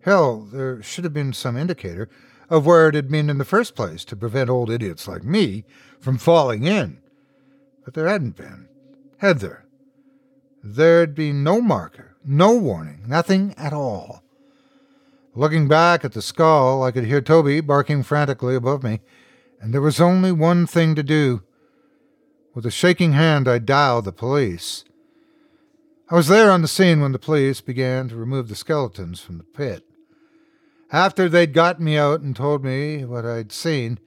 S3: Hell, there should have been some indicator of where it had been in the first place to prevent old idiots like me from falling in. But there hadn't been. Had there? There'd been no marker, no warning, nothing at all. Looking back at the skull, I could hear Toby barking frantically above me, and there was only one thing to do. With a shaking hand, I dialed the police. I was there on the scene when the police began to remove the skeletons from the pit. After they'd gotten me out and told me what I'd seen,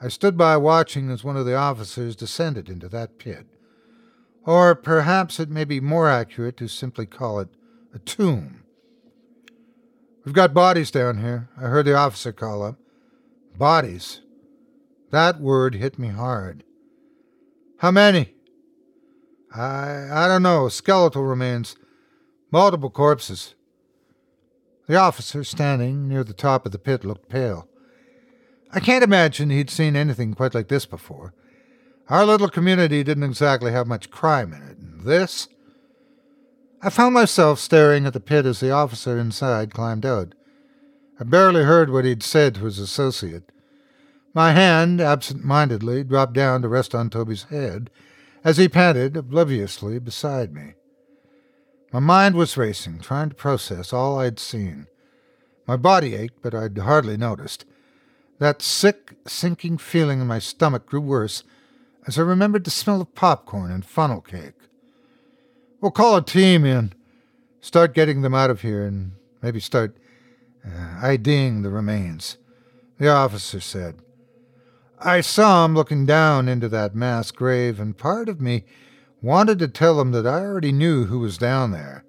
S3: I stood by watching as one of the officers descended into that pit. Or perhaps it may be more accurate to simply call it a tomb. We've got bodies down here, I heard the officer call up. Bodies. That word hit me hard. How many? I I don't know. Skeletal remains. Multiple corpses. The officer standing near the top of the pit looked pale. I can't imagine he'd seen anything quite like this before. Our little community didn't exactly have much crime in it, and this I found myself staring at the pit as the officer inside climbed out. I barely heard what he'd said to his associate. My hand, absent mindedly, dropped down to rest on Toby's head as he panted obliviously beside me. My mind was racing, trying to process all I'd seen. My body ached, but I'd hardly noticed. That sick, sinking feeling in my stomach grew worse as I remembered the smell of popcorn and funnel cake. We'll call a team in, start getting them out of here, and maybe start uh, IDing the remains, the officer said. I saw him looking down into that mass grave, and part of me wanted to tell him that I already knew who was down there.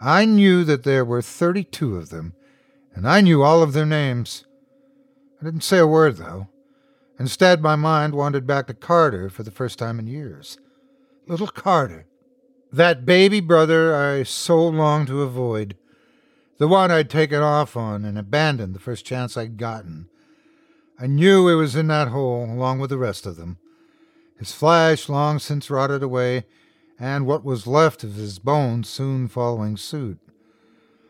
S3: I knew that there were 32 of them, and I knew all of their names. I didn't say a word, though. Instead, my mind wandered back to Carter for the first time in years. Little Carter. That baby brother I so longed to avoid. The one I'd taken off on and abandoned the first chance I'd gotten. I knew he was in that hole along with the rest of them. His flesh long since rotted away, and what was left of his bones soon following suit.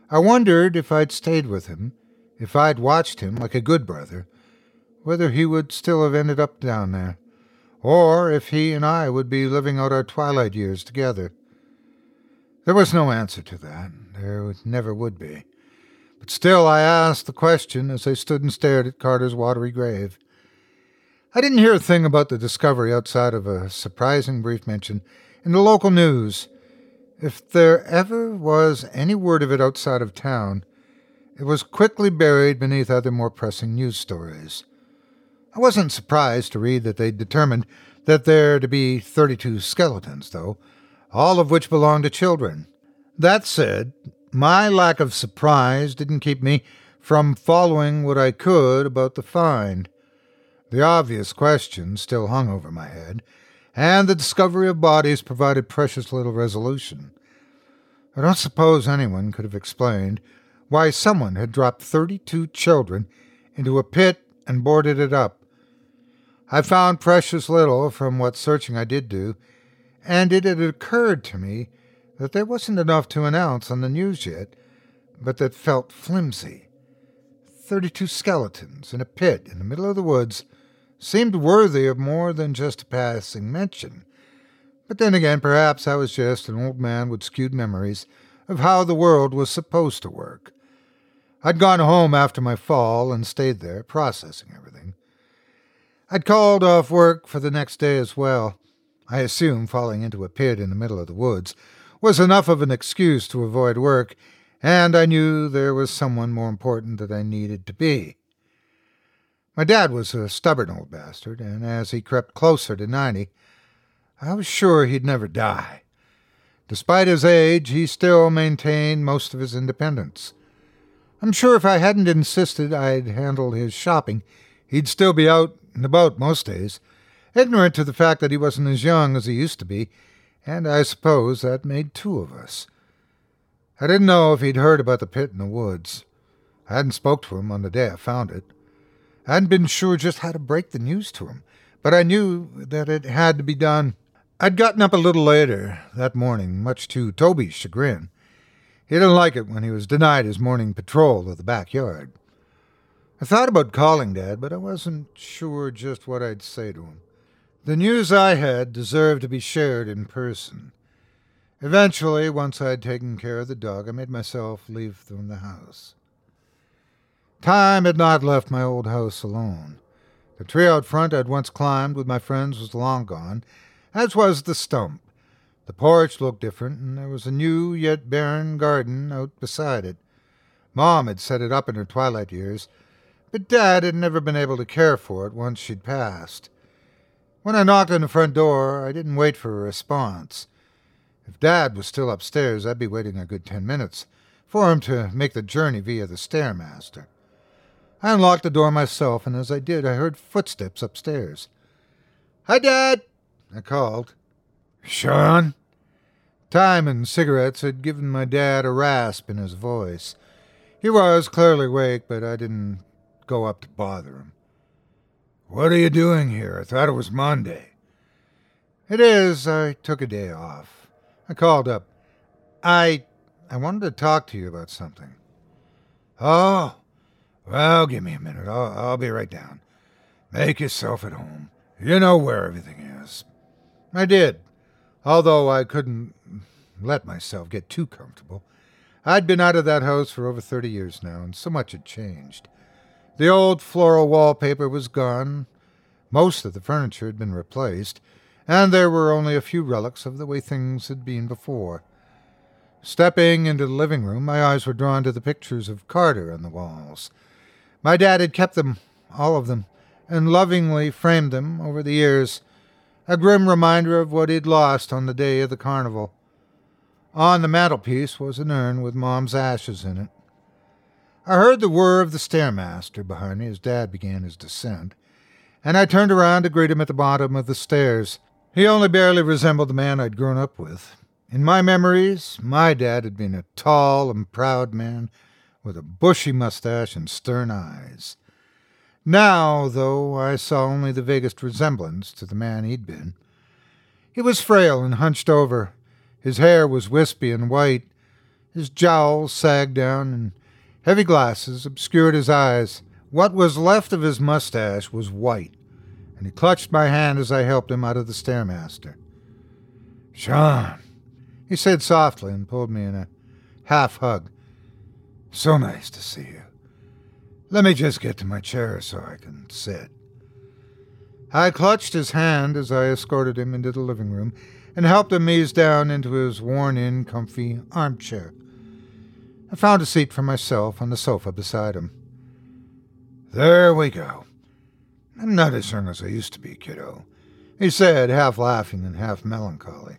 S3: I wondered if I'd stayed with him, if I'd watched him like a good brother, whether he would still have ended up down there, or if he and I would be living out our twilight years together. There was no answer to that. There never would be. But still, I asked the question as I stood and stared at Carter's watery grave. I didn't hear a thing about the discovery outside of a surprising brief mention in the local news. If there ever was any word of it outside of town, it was quickly buried beneath other more pressing news stories. I wasn't surprised to read that they'd determined that there to be 32 skeletons, though, all of which belong to children. That said, my lack of surprise didn't keep me from following what I could about the find. The obvious question still hung over my head, and the discovery of bodies provided precious little resolution. I don't suppose anyone could have explained why someone had dropped 32 children into a pit and boarded it up. I found precious little from what searching I did do, and it had occurred to me that there wasn't enough to announce on the news yet, but that felt flimsy. Thirty two skeletons in a pit in the middle of the woods seemed worthy of more than just a passing mention. But then again, perhaps I was just an old man with skewed memories of how the world was supposed to work. I'd gone home after my fall and stayed there, processing everything. I'd called off work for the next day as well. I assume falling into a pit in the middle of the woods was enough of an excuse to avoid work, and I knew there was someone more important that I needed to be. My dad was a stubborn old bastard, and as he crept closer to ninety, I was sure he'd never die. Despite his age, he still maintained most of his independence. I'm sure if I hadn't insisted I'd handle his shopping, he'd still be out and about most days, ignorant to the fact that he wasn't as young as he used to be, and I suppose that made two of us. I didn't know if he'd heard about the pit in the woods. I hadn't spoke to him on the day I found it. I hadn't been sure just how to break the news to him, but I knew that it had to be done. I'd gotten up a little later that morning, much to Toby's chagrin. He didn't like it when he was denied his morning patrol of the backyard. I thought about calling Dad, but I wasn't sure just what I'd say to him. The news I had deserved to be shared in person. Eventually, once I had taken care of the dog, I made myself leave from the house. Time had not left my old house alone. The tree out front I'd once climbed with my friends was long gone, as was the stump. The porch looked different, and there was a new yet barren garden out beside it. Mom had set it up in her twilight years, but Dad had never been able to care for it once she'd passed. When I knocked on the front door, I didn't wait for a response. If Dad was still upstairs, I'd be waiting a good ten minutes for him to make the journey via the Stairmaster. I unlocked the door myself, and as I did, I heard footsteps upstairs. Hi, Dad! I called. Sean? Time and cigarettes had given my dad a rasp in his voice. He was clearly awake, but I didn't go up to bother him. What are you doing here? I thought it was Monday. It is. I took a day off. I called up. I I wanted to talk to you about something. Oh, well, give me a minute. I'll, I'll be right down. Make yourself at home. You know where everything is. I did, although I couldn't let myself get too comfortable. I'd been out of that house for over 30 years now, and so much had changed. The old floral wallpaper was gone, most of the furniture had been replaced, and there were only a few relics of the way things had been before. Stepping into the living room, my eyes were drawn to the pictures of Carter on the walls. My dad had kept them, all of them, and lovingly framed them over the years a grim reminder of what he'd lost on the day of the carnival. On the mantelpiece was an urn with Mom's ashes in it. I heard the whir of the stairmaster behind me as Dad began his descent, and I turned around to greet him at the bottom of the stairs. He only barely resembled the man I'd grown up with. In my memories, my dad had been a tall and proud man with a bushy mustache and stern eyes. Now, though, I saw only the vaguest resemblance to the man he'd been. He was frail and hunched over. His hair was wispy and white. His jowls sagged down, and heavy glasses obscured his eyes. What was left of his mustache was white, and he clutched my hand as I helped him out of the Stairmaster. Sean, he said softly and pulled me in a half hug. So nice to see you. Let me just get to my chair so I can sit. I clutched his hand as I escorted him into the living room and helped him ease down into his worn in, comfy armchair. I found a seat for myself on the sofa beside him. There we go. I'm not as young as I used to be, kiddo, he said, half laughing and half melancholy.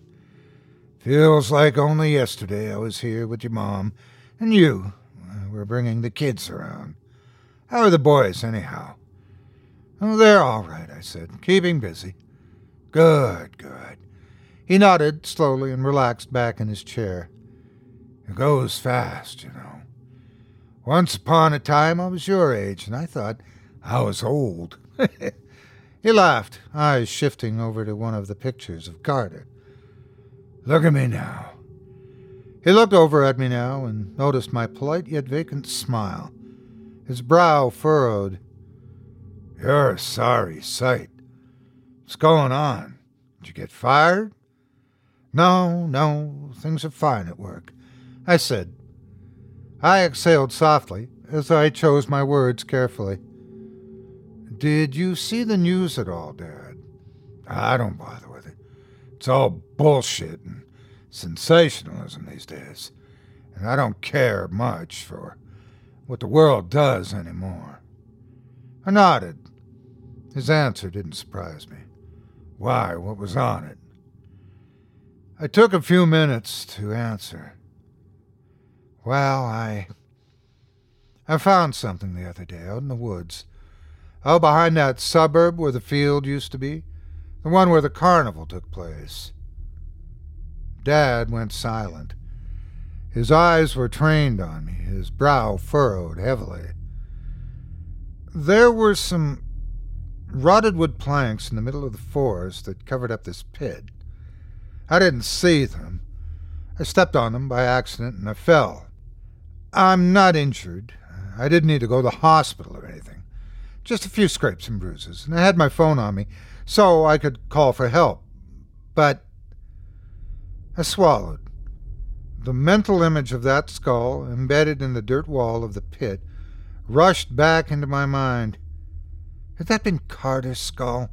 S3: Feels like only yesterday I was here with your mom and you uh, were bringing the kids around. How are the boys, anyhow? Oh, they're all right, I said, keeping busy. Good, good. He nodded slowly and relaxed back in his chair. It goes fast, you know. Once upon a time I was your age, and I thought I was old. he laughed, eyes shifting over to one of the pictures of Carter. Look at me now. He looked over at me now and noticed my polite yet vacant smile. His brow furrowed. You're a sorry sight. What's going on? Did you get fired? No, no, things are fine at work. I said. I exhaled softly as I chose my words carefully. Did you see the news at all, Dad? I don't bother with it. It's all bullshit and sensationalism these days, and I don't care much for what the world does anymore. I nodded. His answer didn't surprise me. Why, what was on it? I took a few minutes to answer. Well, I. I found something the other day out in the woods. Out behind that suburb where the field used to be, the one where the carnival took place. Dad went silent. His eyes were trained on me, his brow furrowed heavily. There were some rotted wood planks in the middle of the forest that covered up this pit. I didn't see them. I stepped on them by accident and I fell. I'm not injured. I didn't need to go to the hospital or anything. Just a few scrapes and bruises, and I had my phone on me so I could call for help. But I swallowed. The mental image of that skull, embedded in the dirt wall of the pit, rushed back into my mind. Had that been Carter's skull?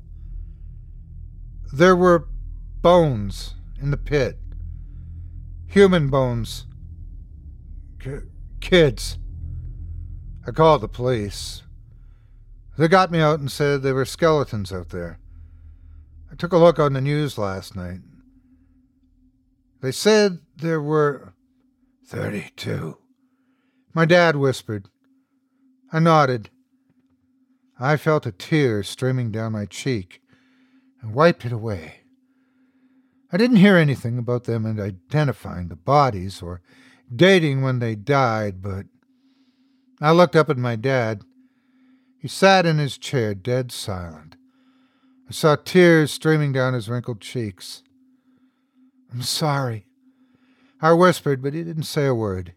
S3: There were bones in the pit. Human bones. Kids. I called the police. They got me out and said there were skeletons out there. I took a look on the news last night. They said there were 32. My dad whispered. I nodded. I felt a tear streaming down my cheek and wiped it away. I didn't hear anything about them identifying the bodies or dating when they died, but I looked up at my dad. He sat in his chair, dead silent. I saw tears streaming down his wrinkled cheeks. I'm sorry. I whispered, but he didn't say a word.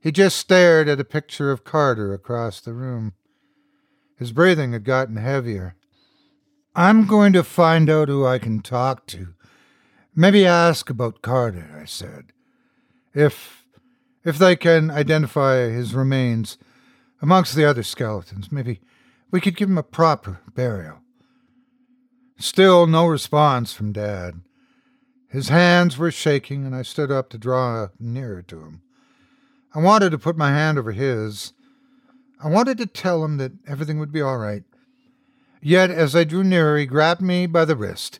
S3: He just stared at a picture of Carter across the room. His breathing had gotten heavier. I'm going to find out who I can talk to. Maybe ask about Carter, I said. If if they can identify his remains amongst the other skeletons, maybe we could give him a proper burial. Still no response from Dad. His hands were shaking, and I stood up to draw nearer to him. I wanted to put my hand over his. I wanted to tell him that everything would be all right. Yet, as I drew nearer, he grabbed me by the wrist.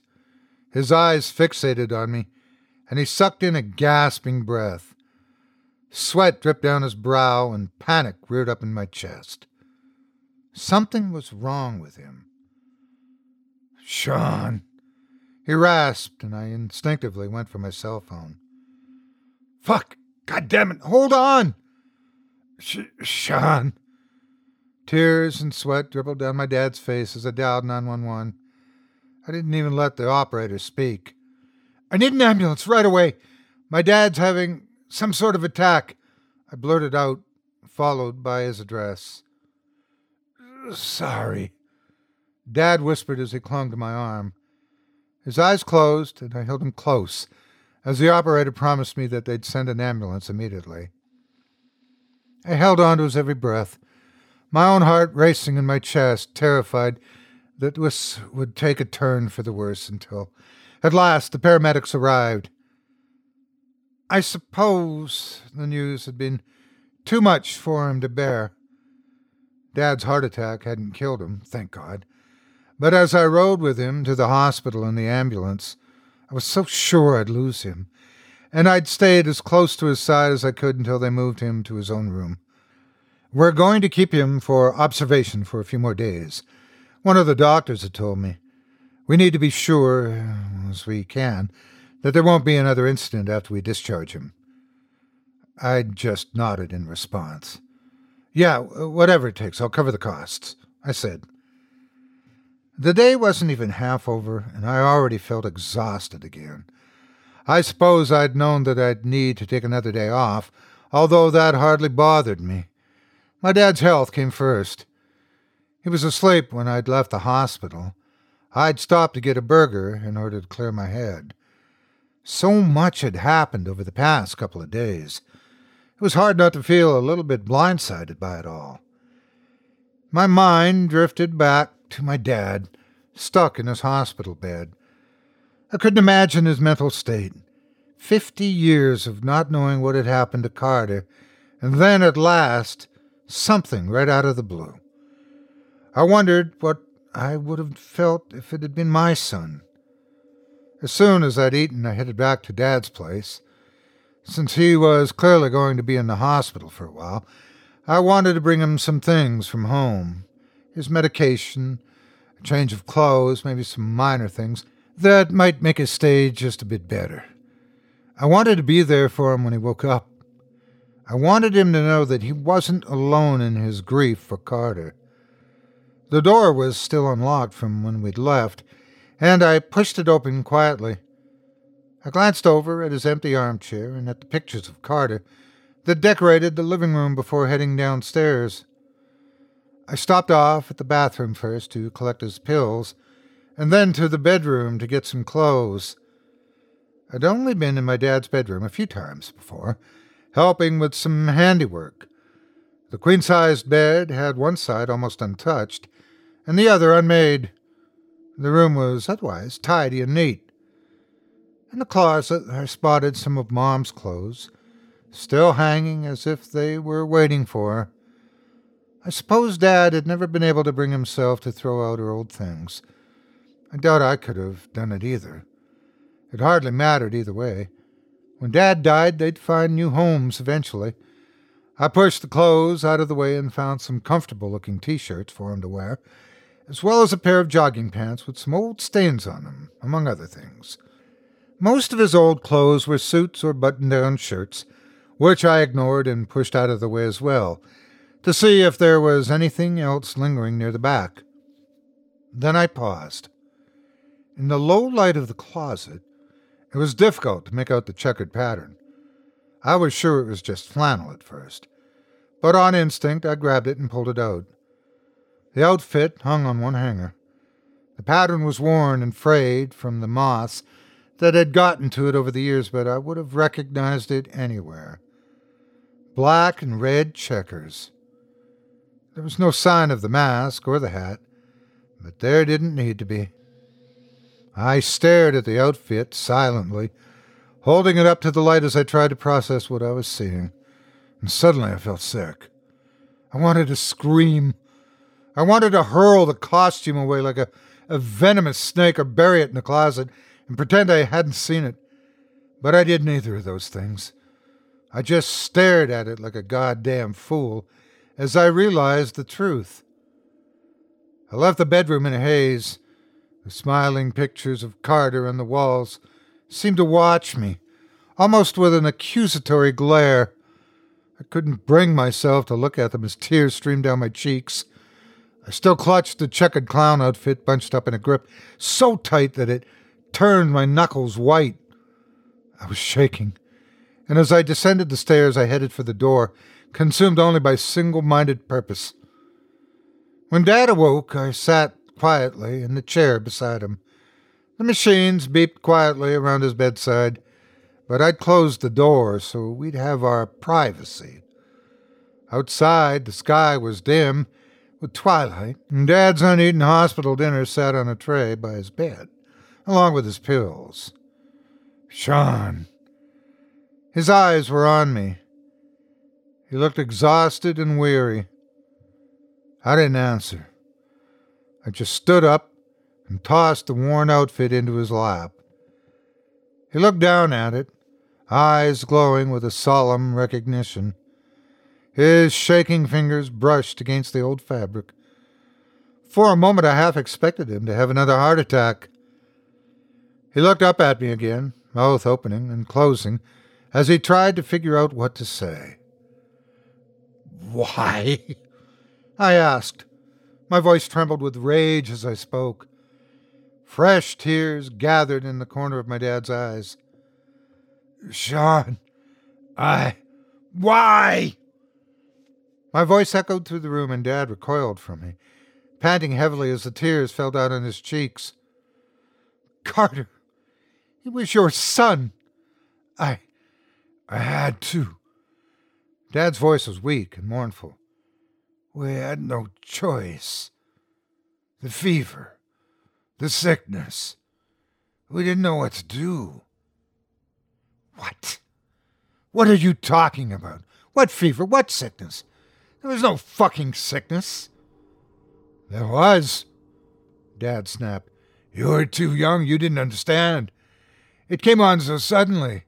S3: His eyes fixated on me, and he sucked in a gasping breath. Sweat dripped down his brow, and panic reared up in my chest. Something was wrong with him. Sean. He rasped, and I instinctively went for my cell phone. Fuck! God damn it! Hold on! Sh- Sean. Tears and sweat dribbled down my dad's face as I dialed 911. I didn't even let the operator speak. I need an ambulance right away. My dad's having some sort of attack, I blurted out, followed by his address. Sorry. Dad whispered as he clung to my arm. His eyes closed, and I held him close, as the operator promised me that they'd send an ambulance immediately. I held on to his every breath, my own heart racing in my chest, terrified that this would take a turn for the worse until, at last, the paramedics arrived. I suppose the news had been too much for him to bear. Dad's heart attack hadn't killed him, thank God. But as I rode with him to the hospital in the ambulance, I was so sure I'd lose him, and I'd stayed as close to his side as I could until they moved him to his own room. We're going to keep him for observation for a few more days. One of the doctors had told me. We need to be sure, as we can, that there won't be another incident after we discharge him. I just nodded in response. Yeah, whatever it takes, I'll cover the costs, I said. The day wasn't even half over, and I already felt exhausted again. I suppose I'd known that I'd need to take another day off, although that hardly bothered me. My dad's health came first. He was asleep when I'd left the hospital. I'd stopped to get a burger in order to clear my head. So much had happened over the past couple of days. It was hard not to feel a little bit blindsided by it all. My mind drifted back to my dad, stuck in his hospital bed. I couldn't imagine his mental state. Fifty years of not knowing what had happened to Carter, and then at last, something right out of the blue. I wondered what I would have felt if it had been my son. As soon as I'd eaten, I headed back to Dad's place. Since he was clearly going to be in the hospital for a while, I wanted to bring him some things from home his medication, a change of clothes, maybe some minor things that might make his stay just a bit better. I wanted to be there for him when he woke up. I wanted him to know that he wasn't alone in his grief for Carter. The door was still unlocked from when we'd left, and I pushed it open quietly. I glanced over at his empty armchair and at the pictures of Carter that decorated the living room before heading downstairs. I stopped off at the bathroom first to collect his pills, and then to the bedroom to get some clothes. I'd only been in my dad's bedroom a few times before, helping with some handiwork. The queen sized bed had one side almost untouched, and the other unmade. The room was otherwise tidy and neat. In the closet, I spotted some of Mom's clothes, still hanging as if they were waiting for her. I suppose Dad had never been able to bring himself to throw out her old things. I doubt I could have done it either. It hardly mattered either way. When Dad died, they'd find new homes eventually. I pushed the clothes out of the way and found some comfortable looking t shirts for him to wear, as well as a pair of jogging pants with some old stains on them, among other things. Most of his old clothes were suits or button down shirts, which I ignored and pushed out of the way as well to see if there was anything else lingering near the back. Then I paused. In the low light of the closet, it was difficult to make out the checkered pattern. I was sure it was just flannel at first, but on instinct I grabbed it and pulled it out. The outfit hung on one hanger. The pattern was worn and frayed from the moths that had gotten to it over the years, but I would have recognized it anywhere. Black and red checkers. There was no sign of the mask or the hat, but there didn't need to be. I stared at the outfit silently, holding it up to the light as I tried to process what I was seeing, and suddenly I felt sick. I wanted to scream. I wanted to hurl the costume away like a, a venomous snake or bury it in the closet and pretend I hadn't seen it. But I did neither of those things. I just stared at it like a goddamn fool as I realized the truth. I left the bedroom in a haze. The smiling pictures of Carter on the walls seemed to watch me, almost with an accusatory glare. I couldn't bring myself to look at them as tears streamed down my cheeks. I still clutched the checkered clown outfit bunched up in a grip so tight that it turned my knuckles white. I was shaking, and as I descended the stairs, I headed for the door, consumed only by single minded purpose. When Dad awoke, I sat quietly in the chair beside him. The machines beeped quietly around his bedside, but I'd closed the door so we'd have our privacy. Outside, the sky was dim with twilight, and Dad's uneaten hospital dinner sat on a tray by his bed, along with his pills. Sean. His eyes were on me, he looked exhausted and weary. I didn't answer. I just stood up and tossed the worn outfit into his lap. He looked down at it, eyes glowing with a solemn recognition. His shaking fingers brushed against the old fabric. For a moment, I half expected him to have another heart attack. He looked up at me again, mouth opening and closing, as he tried to figure out what to say. Why? I asked. My voice trembled with rage as I spoke. Fresh tears gathered in the corner of my dad's eyes. Sean, I. Why? My voice echoed through the room, and Dad recoiled from me, panting heavily as the tears fell down on his cheeks. Carter, it was your son. I. I had to. Dad's voice was weak and mournful. We had no choice. The fever, the sickness. We didn't know what to do. What? What are you talking about? What fever? What sickness? There was no fucking sickness. There was. Dad snapped. You were too young. You didn't understand. It came on so suddenly.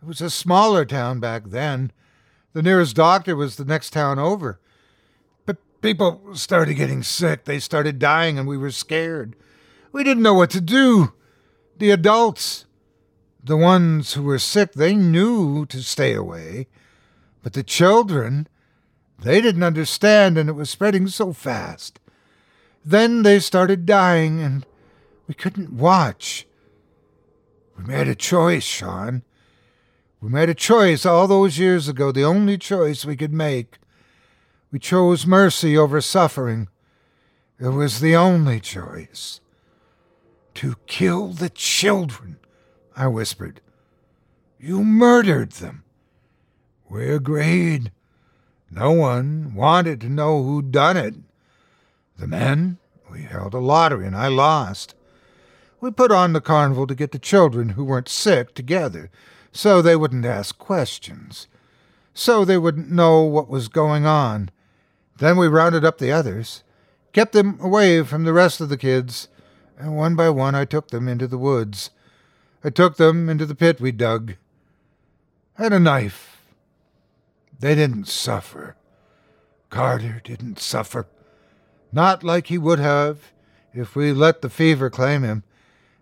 S3: It was a smaller town back then. The nearest doctor was the next town over. But people started getting sick. They started dying, and we were scared. We didn't know what to do. The adults, the ones who were sick, they knew to stay away. But the children, they didn't understand, and it was spreading so fast. Then they started dying, and we couldn't watch. We made a choice, Sean. We made a choice all those years ago, the only choice we could make. We chose mercy over suffering. It was the only choice. To kill the children, I whispered. You murdered them. We agreed. No one wanted to know who'd done it. The men, we held a lottery and I lost. We put on the carnival to get the children who weren't sick together, so they wouldn't ask questions, so they wouldn't know what was going on. Then we rounded up the others, kept them away from the rest of the kids, and one by one I took them into the woods. I took them into the pit we dug. I had a knife they didn't suffer. Carter didn't suffer. Not like he would have if we let the fever claim him.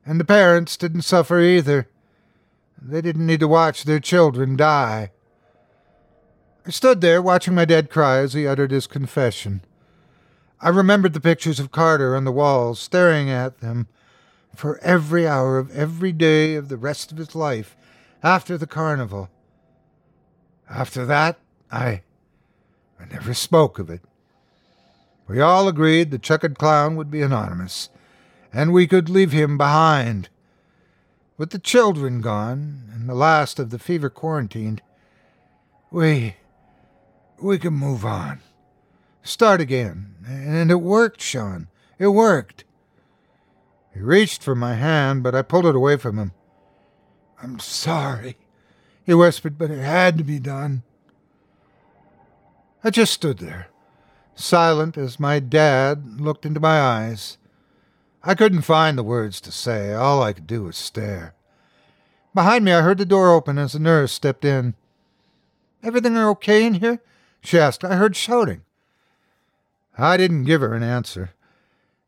S3: And the parents didn't suffer either. They didn't need to watch their children die. I stood there watching my dad cry as he uttered his confession. I remembered the pictures of Carter on the walls, staring at them for every hour of every day of the rest of his life after the carnival. After that, I. I never spoke of it. We all agreed the checkered clown would be anonymous, and we could leave him behind. With the children gone, and the last of the fever quarantined, we. we can move on. Start again. And it worked, Sean. It worked. He reached for my hand, but I pulled it away from him. I'm sorry, he whispered, but it had to be done. I just stood there, silent as my dad looked into my eyes. I couldn't find the words to say. All I could do was stare. Behind me, I heard the door open as a nurse stepped in. Everything okay in here? she asked. I heard shouting. I didn't give her an answer.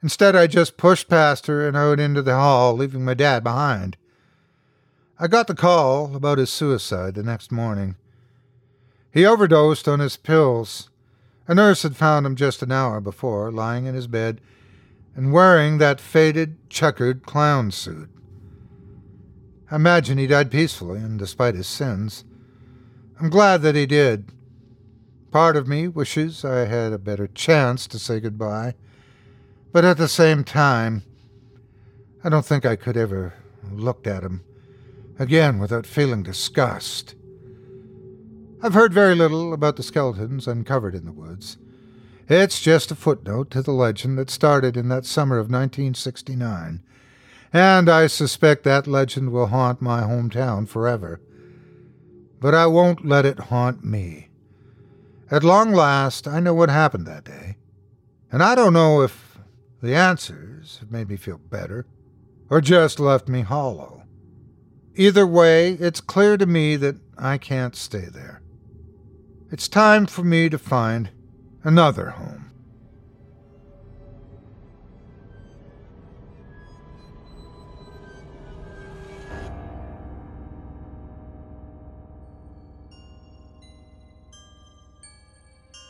S3: Instead, I just pushed past her and out into the hall, leaving my dad behind. I got the call about his suicide the next morning. He overdosed on his pills. A nurse had found him just an hour before, lying in his bed and wearing that faded, checkered clown suit. I imagine he died peacefully and despite his sins. I'm glad that he did. Part of me wishes I had a better chance to say goodbye, but at the same time, I don't think I could ever looked at him again without feeling disgust. I've heard very little about the skeletons uncovered in the woods. It's just a footnote to the legend that started in that summer of 1969, and I suspect that legend will haunt my hometown forever. But I won't let it haunt me. At long last, I know what happened that day, and I don't know if the answers have made me feel better or just left me hollow. Either way, it's clear to me that I can't stay there. It's time for me to find another home.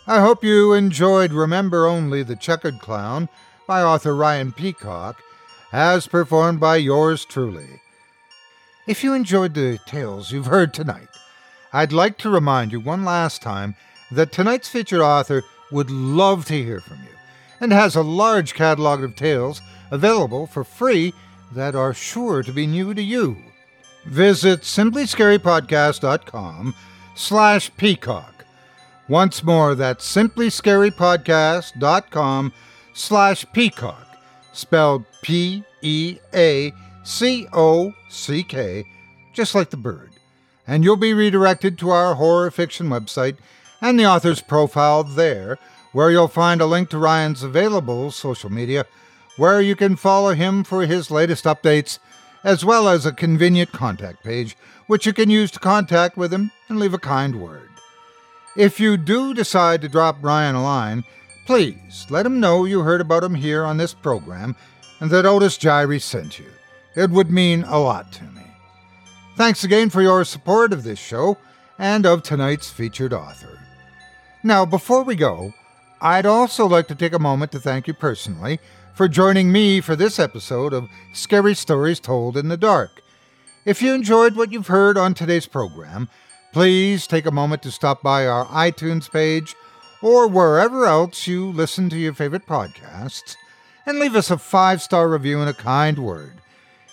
S3: I hope you enjoyed Remember Only the Checkered Clown by author Ryan Peacock, as performed by yours truly. If you enjoyed the tales you've heard tonight, I'd like to remind you one last time that tonight's featured author would love to hear from you and has a large catalog of tales available for free that are sure to be new to you. Visit simplyscarypodcast.com slash peacock once more, that's simplyscarypodcast.com slash peacock, spelled P E A C O C K, just like the bird. And you'll be redirected to our horror fiction website and the author's profile there, where you'll find a link to Ryan's available social media, where you can follow him for his latest updates, as well as a convenient contact page, which you can use to contact with him and leave a kind word. If you do decide to drop Ryan a line, please let him know you heard about him here on this program and that Otis Jiry sent you. It would mean a lot to me. Thanks again for your support of this show and of tonight's featured author. Now, before we go, I'd also like to take a moment to thank you personally for joining me for this episode of Scary Stories Told in the Dark. If you enjoyed what you've heard on today's program, Please take a moment to stop by our iTunes page or wherever else you listen to your favorite podcasts and leave us a five star review and a kind word.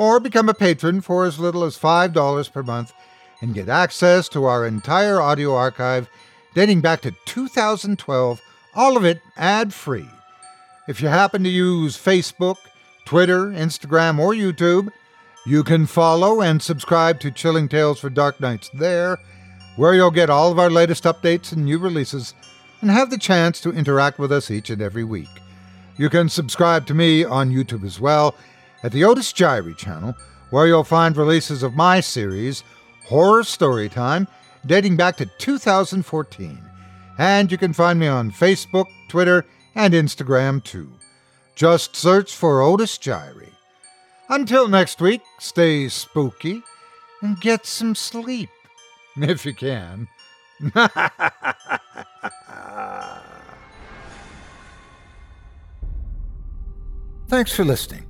S3: or become a patron for as little as $5 per month and get access to our entire audio archive dating back to 2012, all of it ad free. If you happen to use Facebook, Twitter, Instagram, or YouTube, you can follow and subscribe to Chilling Tales for Dark Nights there, where you'll get all of our latest updates and new releases and have the chance to interact with us each and every week. You can subscribe to me on YouTube as well at the Otis Jiry channel, where you'll find releases of my series, Horror Storytime, dating back to 2014. And you can find me on Facebook, Twitter, and Instagram too. Just search for Otis Jiry. Until next week, stay spooky and get some sleep, if you can. Thanks for listening.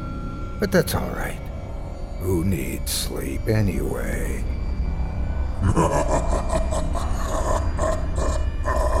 S3: But that's all right. Who needs sleep anyway?